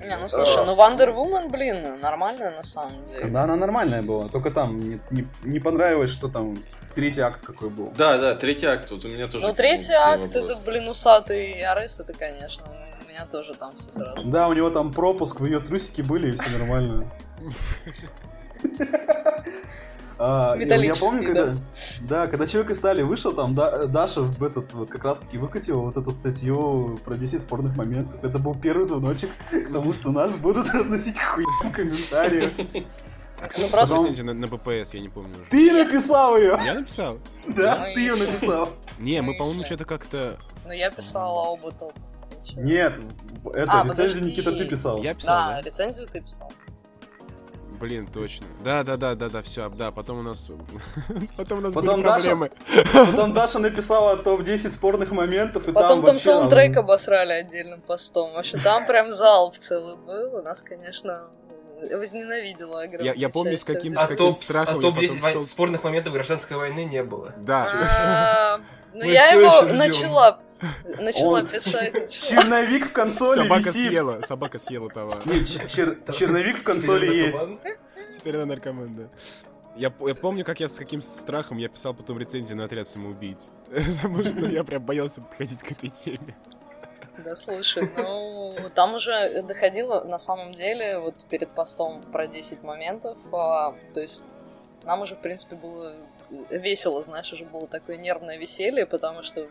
не, ну слушай, ну Wonder Woman, блин, нормальная на самом деле. Да, она нормальная была, только там не, не- не понравилось, что там третий акт какой был. Да, да, третий акт, вот у меня тоже. Ну, третий акт, этот, блин, усатый Арес, это, конечно, меня тоже там все сразу. Да, у него там пропуск, в ее трусики были, и все нормально. А, Я помню, когда, да, когда Человек из стали вышел, там Да- Даша в этот вот как раз-таки выкатила вот эту статью про 10 спорных моментов. Это был первый звоночек к тому, что нас будут разносить хуй в комментариях. А кто просто- рецензию на, на ППС, я не помню уже. Ты написал ее! Я написал? Да, Ну, ты ее написал. Не, мы, по-моему, что-то как-то... Ну, я писала оба. Нет, это А, рецензию подожди. Никита ты писал. Я писал, Да, да? рецензию ты писал. Блин, точно. Да, да, да, да, да, все, да, потом у нас... Потом у нас Потом были Даша- проблемы. Потом Даша написала топ-10 спорных моментов, и Потом там вообще, саундтрек а, обосрали отдельным постом. Вообще там прям залп целый был. У нас, конечно, возненавидела Я- я помню, с каким- А с каким топ, страхом а я топ потом 10 вой- шел. спорных моментов гражданской войны не было. Да. Ну, я его начала начала Он- писать. Черновик в консоли Собака висит. съела, собака съела товар. Не, ч- чер- черновик в консоли есть. Теперь она наркоман, да. Я, я помню, как я с каким страхом я писал потом рецензию на отряд самоубийц. Потому что я прям боялся подходить к этой теме. Да, слушай, ну, там уже доходило, на самом деле, вот перед постом про 10 моментов, а, то есть нам уже, в принципе, было весело, знаешь, уже было такое нервное веселье, потому что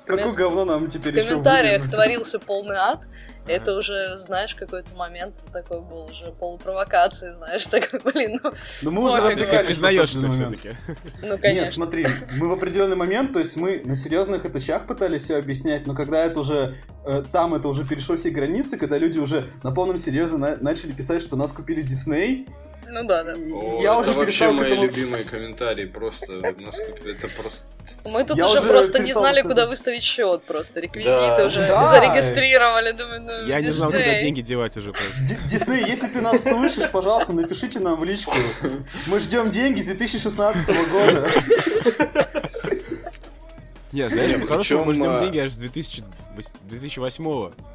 в, Какое коммен- говно нам в теперь еще комментариях будет? творился полный ад, это уже, знаешь, какой-то момент такой был уже полупровокации, знаешь, такой, блин, ну, Ну мы уже разбегались признаешь в момент. все-таки. ну, Нет, конечно. смотри, мы в определенный момент, то есть мы на серьезных этажах пытались все объяснять, но когда это уже, э, там это уже перешло все границы, когда люди уже на полном серьезе на- начали писать, что нас купили Дисней, Ну да, да. О, я это уже вообще мои этому... любимые комментарии, просто, насколько это просто... Мы тут Я уже, уже просто не знали, куда выставить счет, просто реквизиты Да. уже Да. зарегистрировали, думаю, ну, Я не знал, куда деньги девать уже просто. Ди- Дисней, если ты нас слышишь, пожалуйста, напишите нам в личку. Мы ждем деньги с 2016 года. Нет, знаешь, по-хорошему мы причем, ждем а, деньги аж с 2000 2008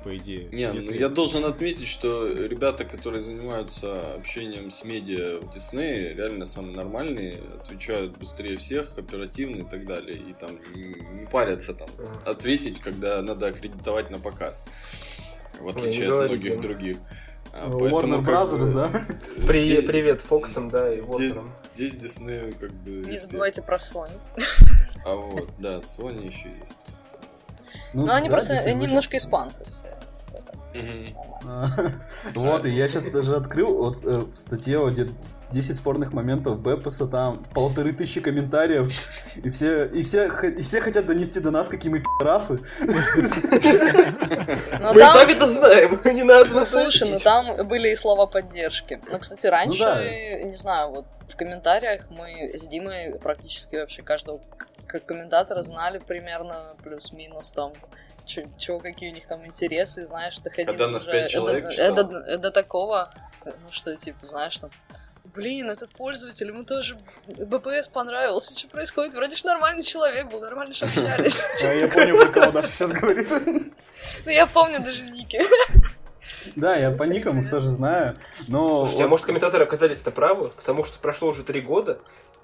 по идее. Не, ну я должен отметить, что ребята, которые занимаются общением с медиа в Диснее, реально самые нормальные, отвечают быстрее всех, оперативно и так далее. И там не парятся там ответить, когда надо аккредитовать на показ. В отличие не от многих других. А, Warner поэтому как Brothers, бы да? При- здесь- Привет Фоксам, да, и Здесь, Уортерам. здесь Диснею как бы... Не забывайте про Sony. А вот, да, Sony еще есть. Но Ну, они да, просто немножко испанцы все. Вот, и я сейчас даже открыл вот э, в статье вот где 10 спорных моментов Беппеса, там полторы тысячи комментариев, и все, и все, и все хотят донести до нас, какие мы пи***расы. Но Мы так это знаем, не надо ну нас слушай, ну там были и слова поддержки. Ну, кстати, раньше, да. не знаю, вот в комментариях мы с Димой практически вообще каждого как комментатора знали примерно плюс-минус там чего какие у них там интересы, знаешь, доходило Когда нас уже пять человек до, читало. до- до такого, ну что, типа, знаешь, там, блин, этот пользователь, ему тоже БПС понравился, что происходит? Вроде ж нормальный человек был, нормально же общались. Я понял, про кого Даша сейчас говорит. Ну, я помню даже ники. Да, я по никам их тоже знаю, но... Слушайте, а может комментаторы оказались-то правы, потому что прошло уже три года,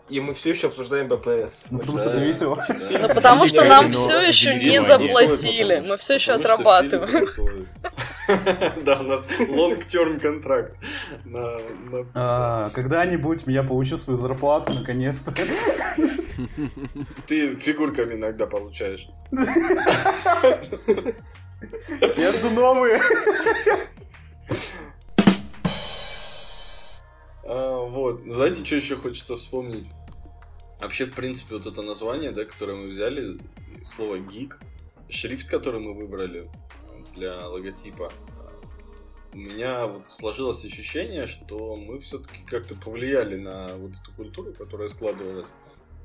и мы все еще обсуждаем БПС. Ну, потому Да, что это весело. да. Ну, потому что нам все еще не заплатили, мы все еще отрабатываем. Да, у нас long-term контракт А, Когда-нибудь я получу свою зарплату, наконец-то. Ты фигурками иногда получаешь. Я жду новые. Вот. Знаете, что еще хочется вспомнить? Вообще, в принципе, вот это название, да, которое мы взяли, слово гик, шрифт, который мы выбрали для логотипа, у меня вот сложилось ощущение, что мы все-таки как-то повлияли на вот эту культуру, которая складывалась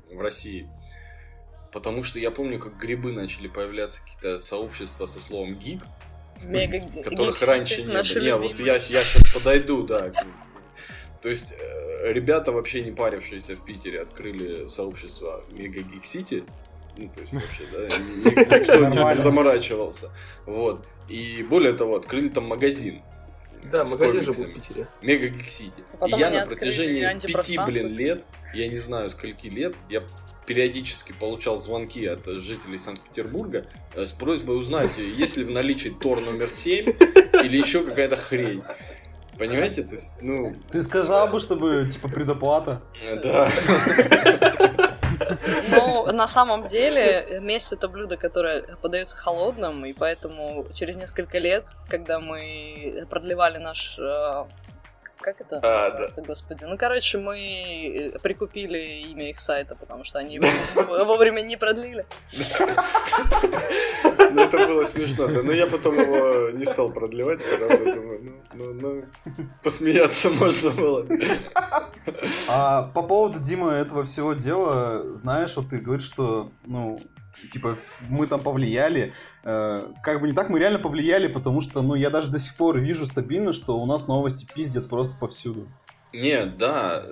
в России. Потому что я помню, как грибы начали появляться какие-то сообщества со словом гик, Мега которых раньше не было. Не, вот я, я сейчас подойду, да. То есть э, ребята, вообще не парившиеся в Питере, открыли сообщество Мега Гик Сити. Ну, то есть вообще, да, ни- ни- никто не- заморачивался. Вот. И более того, открыли там магазин. Да, магазин же был в Питере. Мега Гик Сити. А И я на протяжении пяти, блин, лет, я не знаю, скольки лет, я периодически получал звонки от жителей Санкт-Петербурга э, с просьбой узнать, э, есть ли в наличии Тор номер 7 или еще какая-то хрень. Понимаете? То есть, ну, Ты сказал бы, чтобы, типа, предоплата. да. Ну, на самом деле, месть это блюдо, которое подается холодным, и поэтому через несколько лет, когда мы продлевали наш... э, Как это А, называется, господи? Ну, короче, мы прикупили имя их сайта, потому что они его вовремя не продлили. Ну, это было смешно, да. Но я потом его не стал продлевать, все равно думаю, ну, ну, ну, посмеяться можно было. А по поводу, Дима, этого всего дела, знаешь, вот ты говоришь, что, ну, типа, мы там повлияли. Э, как бы не так, мы реально повлияли, потому что, ну, я даже до сих пор вижу стабильно, что у нас новости пиздят просто повсюду. Нет, да,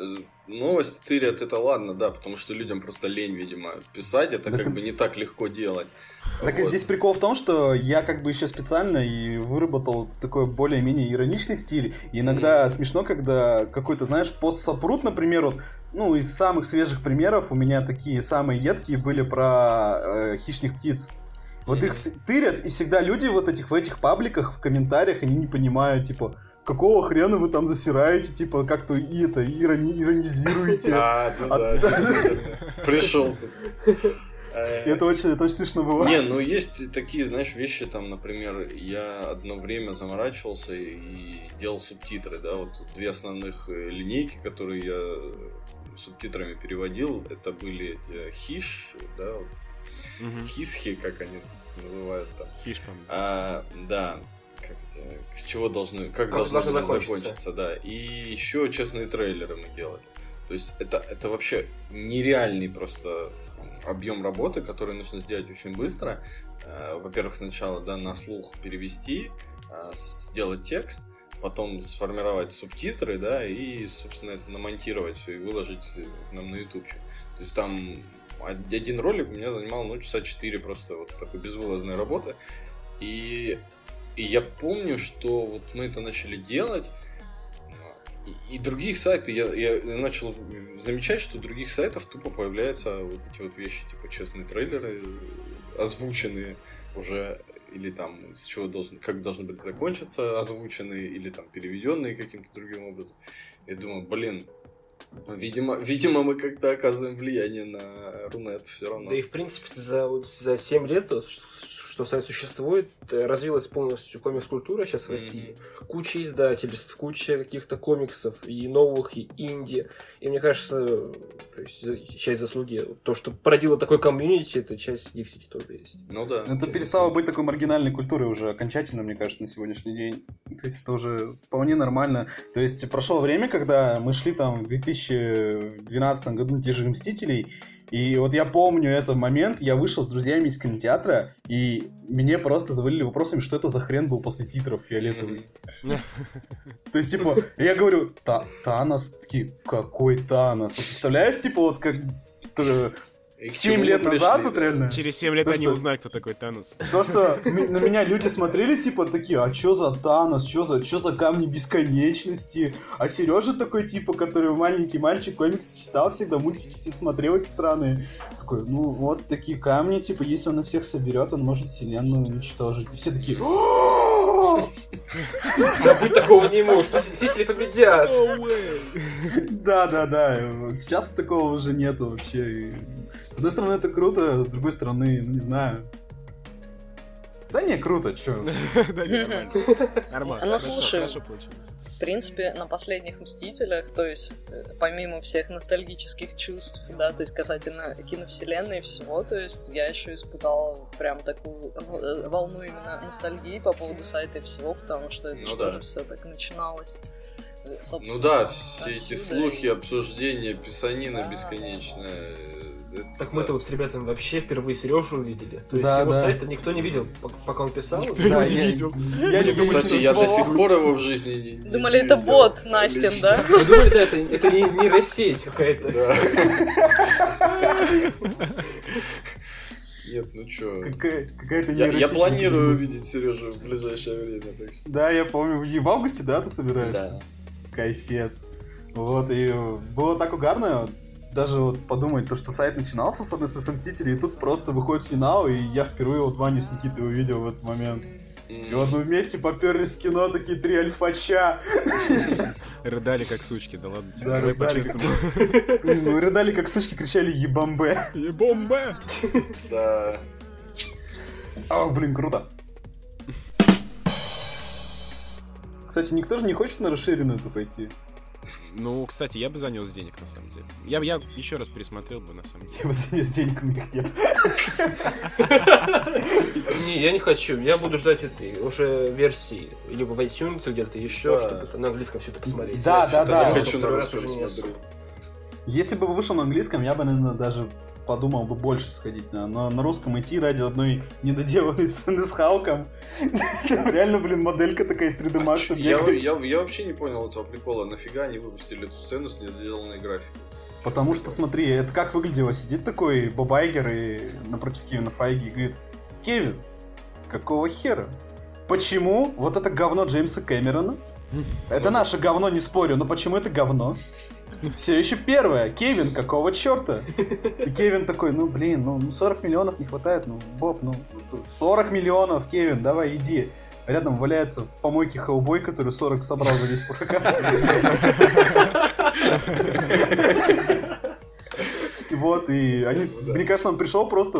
новости тырят, это ладно, да, потому что людям просто лень, видимо, писать, это Так как и- бы не так легко делать. Так и Вот. здесь прикол в том, что я как бы еще специально и выработал такой более-менее ироничный стиль. И иногда смешно, когда какой-то, знаешь, пост сопрут, например, вот, ну, из самых свежих примеров у меня такие самые едкие были про э, хищных птиц. Вот их вс- тырят, и всегда люди вот этих в этих пабликах, в комментариях, они не понимают, типа, какого хрена вы там засираете, типа, как-то и это, ирони- иронизируете. А, да, да, А- действительно. Пришел тут. Э, Это очень, это очень смешно было. Не, ну есть такие, знаешь, вещи, там, например, я одно время заморачивался и делал субтитры, да, вот две основных э, линейки, которые я э, субтитрами переводил, это были эти хиш, да, вот, Мгм. хисхи, как они называют там. По-моему. А, да, с чего должны, как, Как должно закончиться. закончиться, да. И еще честные трейлеры мы делали. То есть это, это вообще нереальный просто объем работы, который нужно сделать очень быстро. Э, Во-первых, сначала да, на слух перевести, э, сделать текст, потом сформировать субтитры, да, и, собственно, это намонтировать все и выложить э, нам на ютубчик. То есть там од- один ролик у меня занимал, ну, часа 4 просто вот такой безвылазной работы. И, и я помню, что вот мы это начали делать, и, и других сайтов, я, я начал замечать, что у других сайтов тупо появляются вот эти вот вещи, типа честные трейлеры, э, озвученные уже, или там с чего должен, как должны были закончиться, озвученные, или там переведенные каким-то другим образом. Я думаю, блин, видимо, видимо, мы как-то оказываем влияние на Рунет все равно. Да и в принципе за, вот за 7 лет, что сайт существует, э, развилась полностью комикс-культура сейчас в России. Куча издательств, куча каких-то комиксов, и новых, и инди. И мне кажется, то есть, часть заслуги, то, что породило такой комьюнити, это часть Диксити тоже есть. Ну да. Это перестало быть такой маргинальной культурой уже окончательно, мне кажется, на сегодняшний день. То есть это уже вполне нормально. То есть прошло время, когда мы шли там в 2012 году на те же Мстителей, и вот я помню этот момент, я вышел с друзьями из кинотеатра, и мне просто завалили вопросами, что это за хрен был после титров фиолетовый. То есть, типа, я говорю, «Та- Танос, такие, какой Танос? Представляешь, типа, вот как И к 7 чему лет мы назад, пришли, вот да? реально. Через 7 лет То, они что- узнают, кто такой Танос. То, что на меня люди смотрели, типа, такие, а чё за Танос, чё за, чё за камни бесконечности? А Сережа такой, типа, который маленький мальчик, комиксы читал всегда, мультики все смотрел эти сраные. Такой, ну, вот такие камни, типа, если он их всех соберет, он может вселенную уничтожить. И все такие! Да быть такого не может, Мстители победят. Да, да, да. Сейчас такого уже нету вообще. С одной стороны, это круто, с другой стороны, ну не знаю. Да не, круто, чё. Да, не, нормально. Ну, слушай. В принципе, на последних Мстителях, то есть, э, помимо всех ностальгических чувств, да, то есть касательно киновселенной и всего, то есть я еще испытала прям такую э, волну именно ностальгии по поводу сайта и всего, потому что это Ну же да. тоже все так начиналось. Э, Ну да, все эти слухи, и- обсуждения, писанина Да, бесконечная. э, это Так мы-то вот с ребятами вообще впервые Сережу увидели. То есть Да, его да. сайта никто не видел, пок- пока он писал. Никто его Да, не я- видел. Я не думаю, Кстати, я до сих пор его в жизни не, не- Думали, не это видел бот Настин, да? Мы думали, да, это, это не нейросеть какая-то. Да. Нет, ну чё. Какая- Какая-то Я, я планирую увидеть Сережу в ближайшее время, так что... Да, я помню. И в августе, да, ты собираешься? Да. Кайфец. Вот, и было так угарно, даже вот подумать, то, что сайт начинался с одной с Мстителей, и тут просто выходит финал, и я впервые вот Ваню с Никитой увидел в этот момент. И вот мы вместе поперлись в кино, такие три альфача. Рыдали как сучки, да ладно тебе. Да, давай рыдали как. Мы рыдали, как сучки, кричали «Ебамбе». Ебомбе! Да. Ах, блин, круто. Кстати, никто же не хочет на расширенную эту пойти. Ну, кстати, я бы занес денег, на самом деле. Я, я еще раз пересмотрел бы, на самом деле. Я бы занес денег, но их нет. Не, я не хочу. Я буду ждать этой уже версии. Либо в iTunes где-то еще, чтобы на английском все это посмотреть. Да, да, да. Я хочу на русском. Если бы вышел на английском, я бы, наверное, даже подумал бы больше сходить. на- Но на русском идти ради одной недоделанной сцены с Халком. Там реально, блин, моделька такая из 3D Max Я, бегает. я, я вообще не понял этого прикола. Нафига они выпустили эту сцену с недоделанной графикой? Потому что, смотри, это как выглядело. Сидит такой Бобайгер и напротив Кевина Файги и говорит, Кевин, какого хера? Почему вот это говно Джеймса Кэмерона? Это наше говно, не спорю, но почему это говно? Все еще первое. Кевин, какого черта? И Кевин такой, ну блин, ну ну, 40 миллионов не хватает, ну Боб, ну ну что, 40 миллионов, Кевин, давай иди. Рядом валяется в помойке Хеллбой, который 40 собрал за весь прокат. Вот, и они, Ну да. мне кажется, он пришел просто,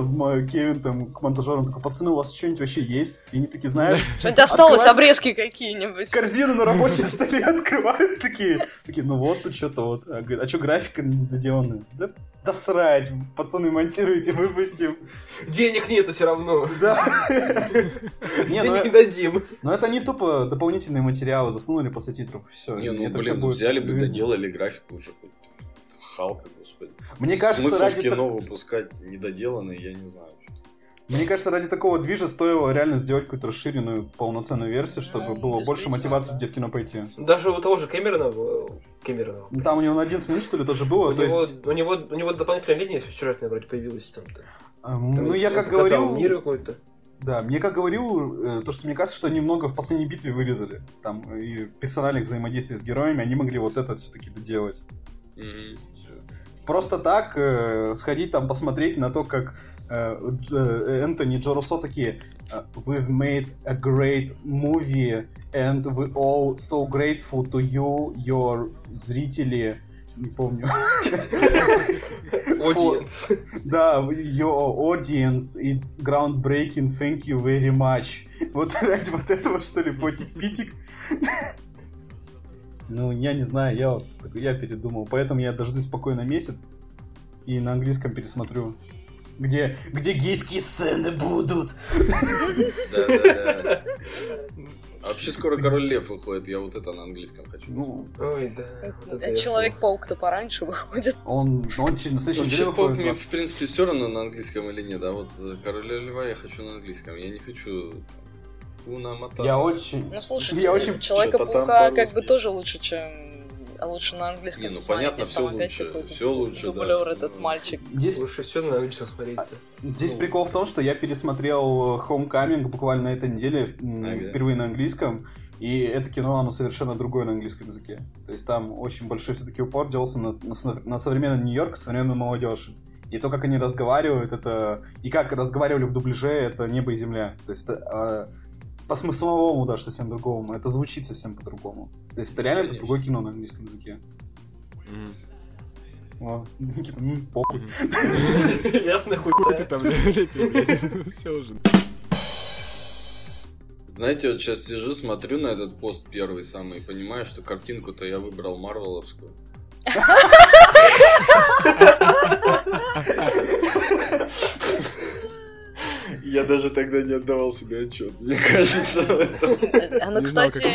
Кевин там к монтажерам, такой, пацаны, у вас что-нибудь вообще есть? И они такие, знаешь, Что-нибудь осталось, Открывай- обрезки какие-нибудь. корзину на рабочем столе открывают, такие, такие, ну вот тут что-то вот. А, говорит, а что графика недоделанная? Да, да срать, пацаны, монтируйте, выпустим. Денег нету все равно. Да. Ну, Денег не дадим. ну это не тупо дополнительные материалы засунули после титров, все. Не, ну блин, взяли бы, доделали графику уже. Халка, господи. Мне кажется, Смысл в ради кино выпускать недоделанный, я не знаю. Мне кажется, ради такого движа стоило реально сделать какую-то расширенную полноценную версию, чтобы Ну, было больше мотивации да. где в кино пойти. Даже у того же Кэмерона, э, Кэмерона, Ну, Там у него на 11 минут, что ли, тоже у было, то него, есть... у него, у него дополнительная линия сюжетная вроде появилась там. эм, Ну, я как говорил... Мир какой-то. Да, мне как говорил, э, то, что мне кажется, что они много в последней битве вырезали. Там и персональных взаимодействий с героями, они могли вот это все-таки доделать. Просто так э, сходить там посмотреть на то, как э, Дж- э, Энтони и Джо Руссо такие э, We've made a great movie and we all so grateful to you, your зрители. Не помню. Audience. Да, your audience, it's groundbreaking, thank you very much. Вот ради вот этого, что ли, потик-питик. Ну, я не знаю, я, вот такой, я передумал. Поэтому я дождусь спокойно месяц и на английском пересмотрю. Где, где гейские сцены будут. Да-да-да. А вообще скоро Король Лев выходит, я вот это на английском хочу. Ну, Ой, да. вот Человек-паук-то пораньше выходит. он, он че- на следующей неделе Вообще, паук мне, в принципе, все равно на английском или нет, а вот э, Короля Льва я хочу на английском. Я не хочу там, Уна Матата. Я очень... Ну, слушай, Я очень- Человека-паука как бы тоже лучше, чем... а Лучше на английском Не, ну, посмотреть, понятно, опять лучше, всё лучше, да. Дублер этот мальчик. Здесь Лучше все на английском смотреть-то. Здесь Ну. прикол в том, что я пересмотрел Homecoming буквально на этой неделе, Ага. впервые на английском, и это кино, оно совершенно другое на английском языке. То есть там очень большой все-таки упор делался на, на на современный Нью-Йорк, современную молодежь. И то, как они разговаривают, это... И как разговаривали в дубляже, это небо и земля. То есть это а, по смысловому даже совсем другому. Это звучит совсем по-другому. То есть это реально это другое кино на английском языке. Мгм. О, Никита, м, похуй. Мгм. Ясно, хуй. Ты там лепил, блядь. Все уже. Знаете, вот сейчас сижу, смотрю на этот пост первый самый, и понимаю, что картинку-то я выбрал Марвеловскую. Я даже тогда не отдавал себе отчет, мне кажется. в этом. А, Ну, Не кстати,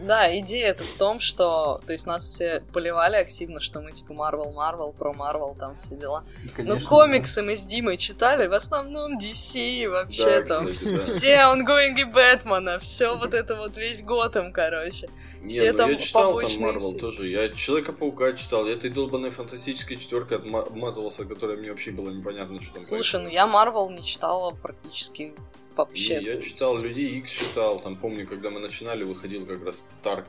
да, идея это в том, что, то есть нас все поливали активно, что мы типа Marvel, Marvel, про Marvel, там все дела. Ну, конечно, комиксы мы с Димой читали, в основном DC вообще Да, там. кстати, да. Все онгоинги Бэтмена, все вот это вот весь Готэм, короче. Не, Все ну там я читал там серии. тоже. Я Человека-паука читал. Я этой долбанной фантастической четверкой отма- обмазывался, которая мне вообще было непонятно, что там Слушай, ну я Марвел не читала практически вообще. Не, я читал. Людей Икс читал, там помню, когда мы начинали, выходил как раз Тарк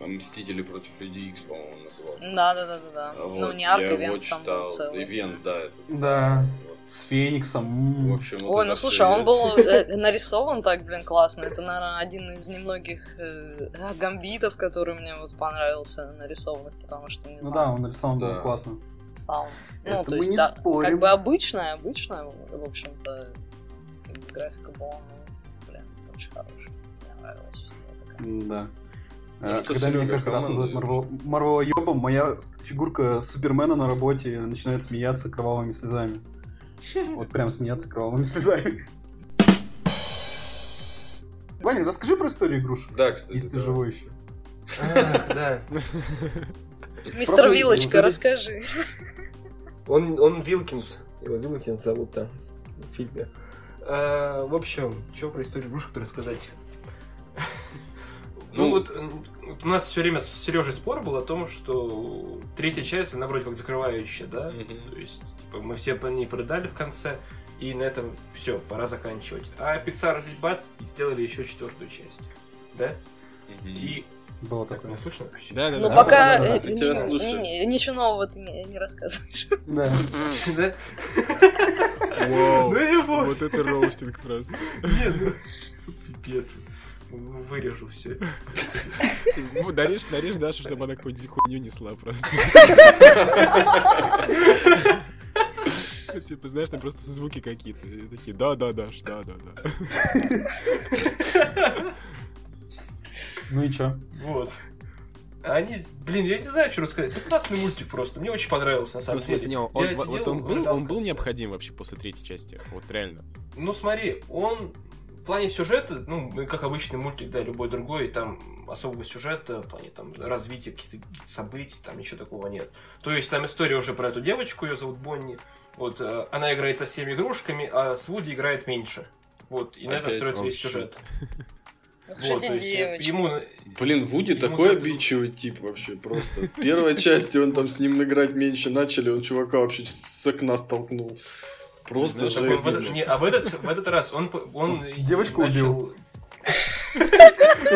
Мстители против Людей Икс, по-моему, он назывался. Да, да, да, да, да. А ну вот, не арк, я его ивент там читал. был целый. Ивент, да, это. Да, Вот. с Фениксом. В м. общем, вот Ой, ну слушай, а он был э, нарисован так, блин, классно. Это, наверное, один из немногих э, гамбитов, который мне вот понравился нарисовывать, потому что, не Ну знаю, да, он нарисован Да. был классно. Сам- Ну, то мы есть, не да, спорим. как бы обычная, обычная, в общем-то, как бы графика была, ну, блин, очень хорошая. Мне нравилась такая. Да. Ну А, что, Когда меня Серега, каждый раз называют командуешь? Марвел ебом, моя фигурка Супермена на работе начинает смеяться кровавыми слезами. Вот прям смеяться кровавыми слезами. Ваня, расскажи про историю игрушек, Да, кстати. если ты живой еще. Ах, да. Мистер Просто Вилочка, расскажи. Он, он Вилкинс. Его Вилкинс зовут там в фильме. А, в общем, что про историю игрушек-то рассказать? Ну, Ну, вот, у нас все время с Сережей спор был о том, что третья часть, она вроде как закрывающая, да? Мгм. То есть, типа, мы все по ней продали в конце, и на этом все, пора заканчивать. А Pixar здесь бац, и сделали еще четвертую часть. Да? Мгм. И... Было Так, такое. меня слышно вообще? Да, да, Ну, да. пока да, да, э, да, ни- тебя ни- слушаю. ни- ничего нового ты не не рассказываешь. Да. Да? Вау, Ну, вот это роустинг просто. Нет, ну, пипец. Вырежу все. Ну, Нарежь, нарежь Дашу, чтобы она какую-нибудь хуйню несла просто. Типа, знаешь, там просто звуки какие-то. И Такие, да-да, Даш, да-да-да. Ну и чё? Вот. Они, блин, я не знаю, что рассказать. Ну, классный мультик просто. Мне очень понравился, на Ну, самом в смысле, деле. не, он, Я вот- сидел, он был, он был необходим вообще после третьей части. Вот реально. Ну, смотри, он в плане сюжета, ну, как обычный мультик, да, любой другой, там особого сюжета, в плане там развития каких-то событий, там ничего такого нет. То есть там история уже про эту девочку, ее зовут Бонни. Вот, э, она играет со всеми игрушками, а с Вуди играет меньше. Вот, и на этом Опять строится весь сюжет. Вот, есть, ему Блин, Вуди Ему такой за это- обидчивый тип вообще, просто. В первой части он там с ним играть меньше начали, он чувака вообще с окна столкнул. Просто этот- не, а в этот, в этот раз он, он Девочку убил. Он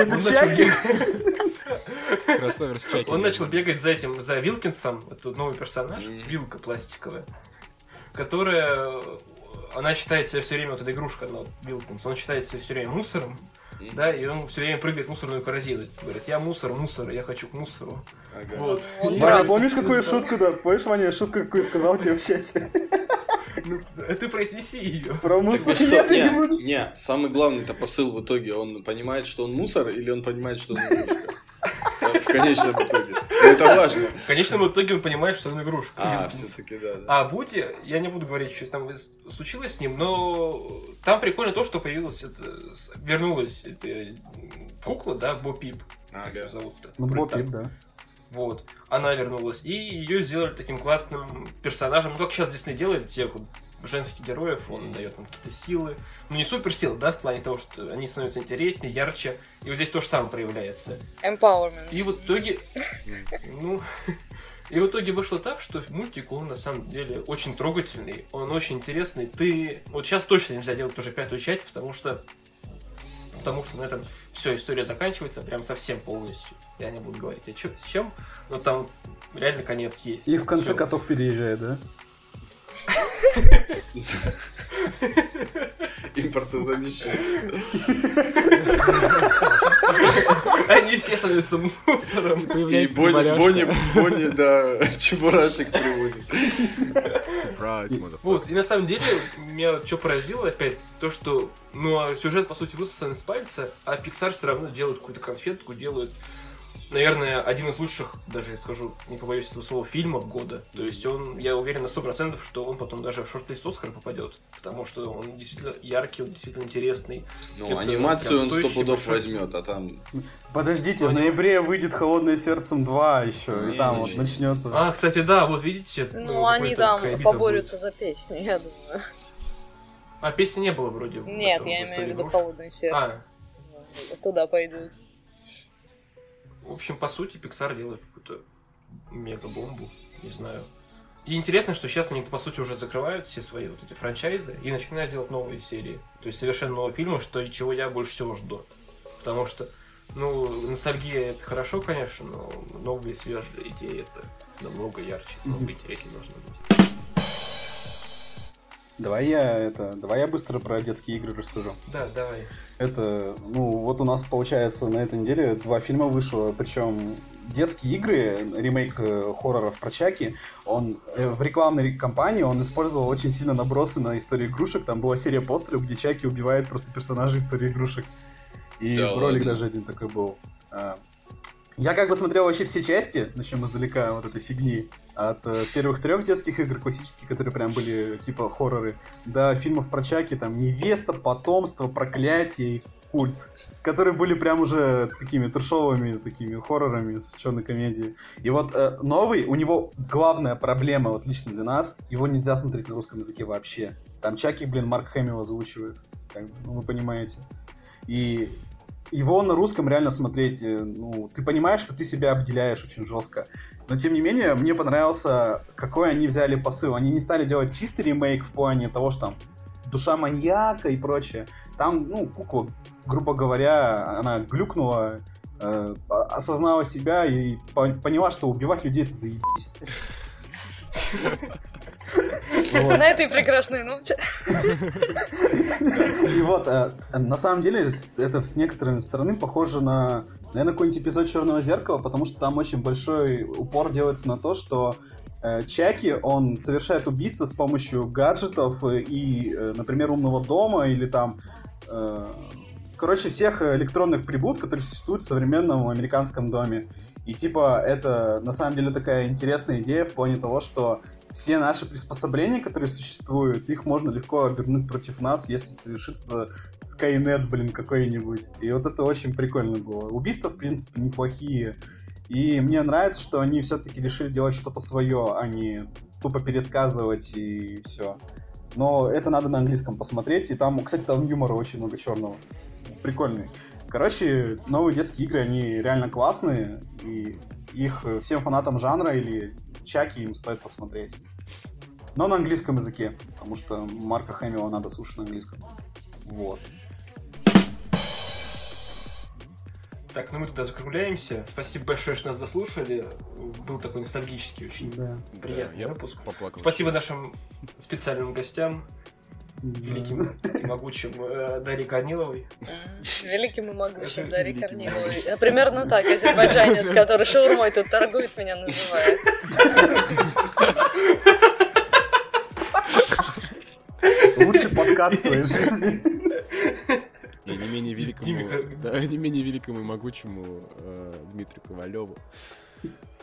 Это начал, Чаки? бегать, Кроссовер с Чаки. он начал бегать за этим, за Вилкинсом, это новый персонаж. Вилка пластиковая, которая, она считает себя все время, вот эта игрушка, она, вот, Вилкинс, он считает себя все время мусором, Да, и он все время прыгает в мусорную корзину. Говорит, я мусор, мусор, я хочу к мусору. Ага. Вот. Прав. помнишь, какую шутку, да? Помнишь, Ваня, шутку, какую сказал тебе в чате? Ну, ты произнеси ее. Про Так мусор что? нет, я не самый главный-то посыл в итоге, он понимает, что он мусор, или он понимает, что он? Э, В конечном итоге. Ну, Это важно. В конечном итоге он понимает, что он игрушка. А, все-таки да. да. А Вуди, я не буду говорить, что там случилось с ним, но там прикольно то, что появилась, это, вернулась эта м, кукла, да, Бо Пип. Ага. Зовут-то. Ну, Бопик, так. да. Вот. Она вернулась. И ее сделали таким классным персонажем. Ну, как сейчас Дисней делает всех вот женских героев, он дает им какие-то силы. Ну, не суперсилы, да, в плане того, что они становятся интереснее, ярче. И вот здесь то же самое проявляется. Empowerment. И в итоге, ну, и в итоге вышло так, что мультик, он на самом деле очень трогательный, он очень интересный. Ты, вот сейчас точно нельзя делать уже пятую часть, потому что, потому что на этом все, история заканчивается прям совсем полностью. Я не буду говорить, а чё, с чем, но там реально конец есть. И в конце Всё. каток переезжает, да? Импортозамещение. Они все становятся мусором. И Бонни. Бонни, Бонни, да, чебурашек привозит. Вот, и на самом деле, меня что поразило опять, то, что, ну, а сюжет, по сути, высосан из пальца, а Pixar все равно делают какую-то конфетку, делают, наверное, один из лучших, даже я скажу, не побоюсь этого слова, фильмов года. То есть он, я уверен на сто процентов, что он потом даже в шорт-лист Оскара попадет. Потому что он действительно яркий, он действительно интересный. Ну, Это анимацию он сто пудов большой- возьмет, а там... Подождите, в ноябре выйдет «Холодное сердцем 2» еще, и там вот не. начнется. А, кстати, да, вот видите. Ну, они там поборются за песни, я думаю. А песни не было вроде. Нет, я имею в виду холодное сердце. А, Туда пойдут. В общем, по сути, Pixar делает какую-то мега-бомбу, не знаю. И интересно, что сейчас они, по сути, уже закрывают все свои вот эти франчайзы и начинают делать новые серии. То есть совершенно новые фильмы, что чего я больше всего жду. Потому что, ну, ностальгия это хорошо, конечно, но новые свежие идеи это намного ярче, намного интереснее должно быть. Давай я это, давай я быстро про детские игры расскажу. Да, давай. Это, ну, вот у нас получается на этой неделе два фильма вышло, причем детские игры, ремейк э, хорроров про Чаки, он э, в рекламной кампании он использовал очень сильно набросы на историю игрушек. Там была серия постеров, где Чаки убивает просто персонажей истории игрушек. И Да ролик ладно? даже один такой был. Я как бы смотрел вообще все части, начнем издалека вот этой фигни, от э, первых трех детских игр классических, которые прям были типа хорроры, до фильмов про Чаки, там невеста, потомство, проклятие и культ, которые были прям уже такими трешовыми такими хоррорами с черной комедией. И вот э, новый, у него главная проблема, вот лично для нас, его нельзя смотреть на русском языке вообще. Там Чаки, блин, Марк Хэмилл озвучивает, как ну, вы понимаете. И его на русском реально смотреть, э, ну, ты понимаешь, что ты себя обделяешь очень жестко. Но, тем не менее, мне понравился, какой они взяли посыл. Они не стали делать чистый ремейк в плане того, что там душа маньяка и прочее. Там, ну, кукла, грубо говоря, она глюкнула, э, осознала себя и по- поняла, что убивать людей это заебись. Вот. На этой прекрасной ноте. И вот, э, на самом деле, это с некоторой стороны похоже на, наверное, какой-нибудь эпизод Черного зеркала, потому что там очень большой упор делается на то, что э, Чаки, он совершает убийство с помощью гаджетов и, э, например, умного дома или там, короче, всех электронных прибуд, которые существуют в современном американском доме. И типа это на самом деле такая интересная идея в плане того, что все наши приспособления, которые существуют, их можно легко обернуть против нас, если совершится Skynet, блин, какой-нибудь. И вот это очень прикольно было. Убийства, в принципе, неплохие. И мне нравится, что они все-таки решили делать что-то свое, а не тупо пересказывать и все. Но это надо на английском посмотреть. И там, кстати, там юмора очень много черного. Прикольный. Короче, новые детские игры, они реально классные. И их всем фанатам жанра или Чаки им стоит посмотреть. Но на английском языке, потому что Марка Хэмилла надо слушать на английском. Вот. Так, ну мы тогда закругляемся. Спасибо большое, что нас дослушали. Был такой ностальгический очень Да. приятный я выпуск. поплакал. Спасибо нашим специальным гостям, великим и могучим э, Дарье Корниловой. Великим и могучим великим. Корниловой. Примерно так, азербайджанец, который шаурмой тут торгует, меня называет. Лучший подкаст в твоей жизни. И не менее великому, да, не менее великому и могучему э, Дмитрию Ковалеву.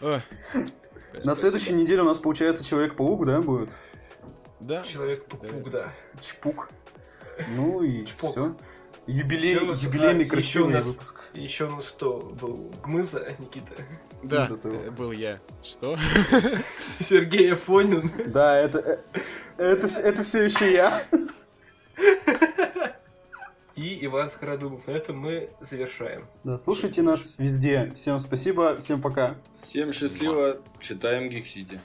На следующей неделе у нас получается Человек-паук, да, будет? Да, Человек пук да. Чпук. Ну и Чпок. все. Юбилей, Всё у нас- юбилейный а, красивый у нас- выпуск. Еще у нас кто был? Гмыза, Никита. да, это э, был я. Что? Сергей Афонин. Да, это, э, это, это все еще я. И Иван Скородумов. На этом мы завершаем. Да, слушайте нас везде. Всем спасибо, всем пока. Всем счастливо, читаем Гик Сити.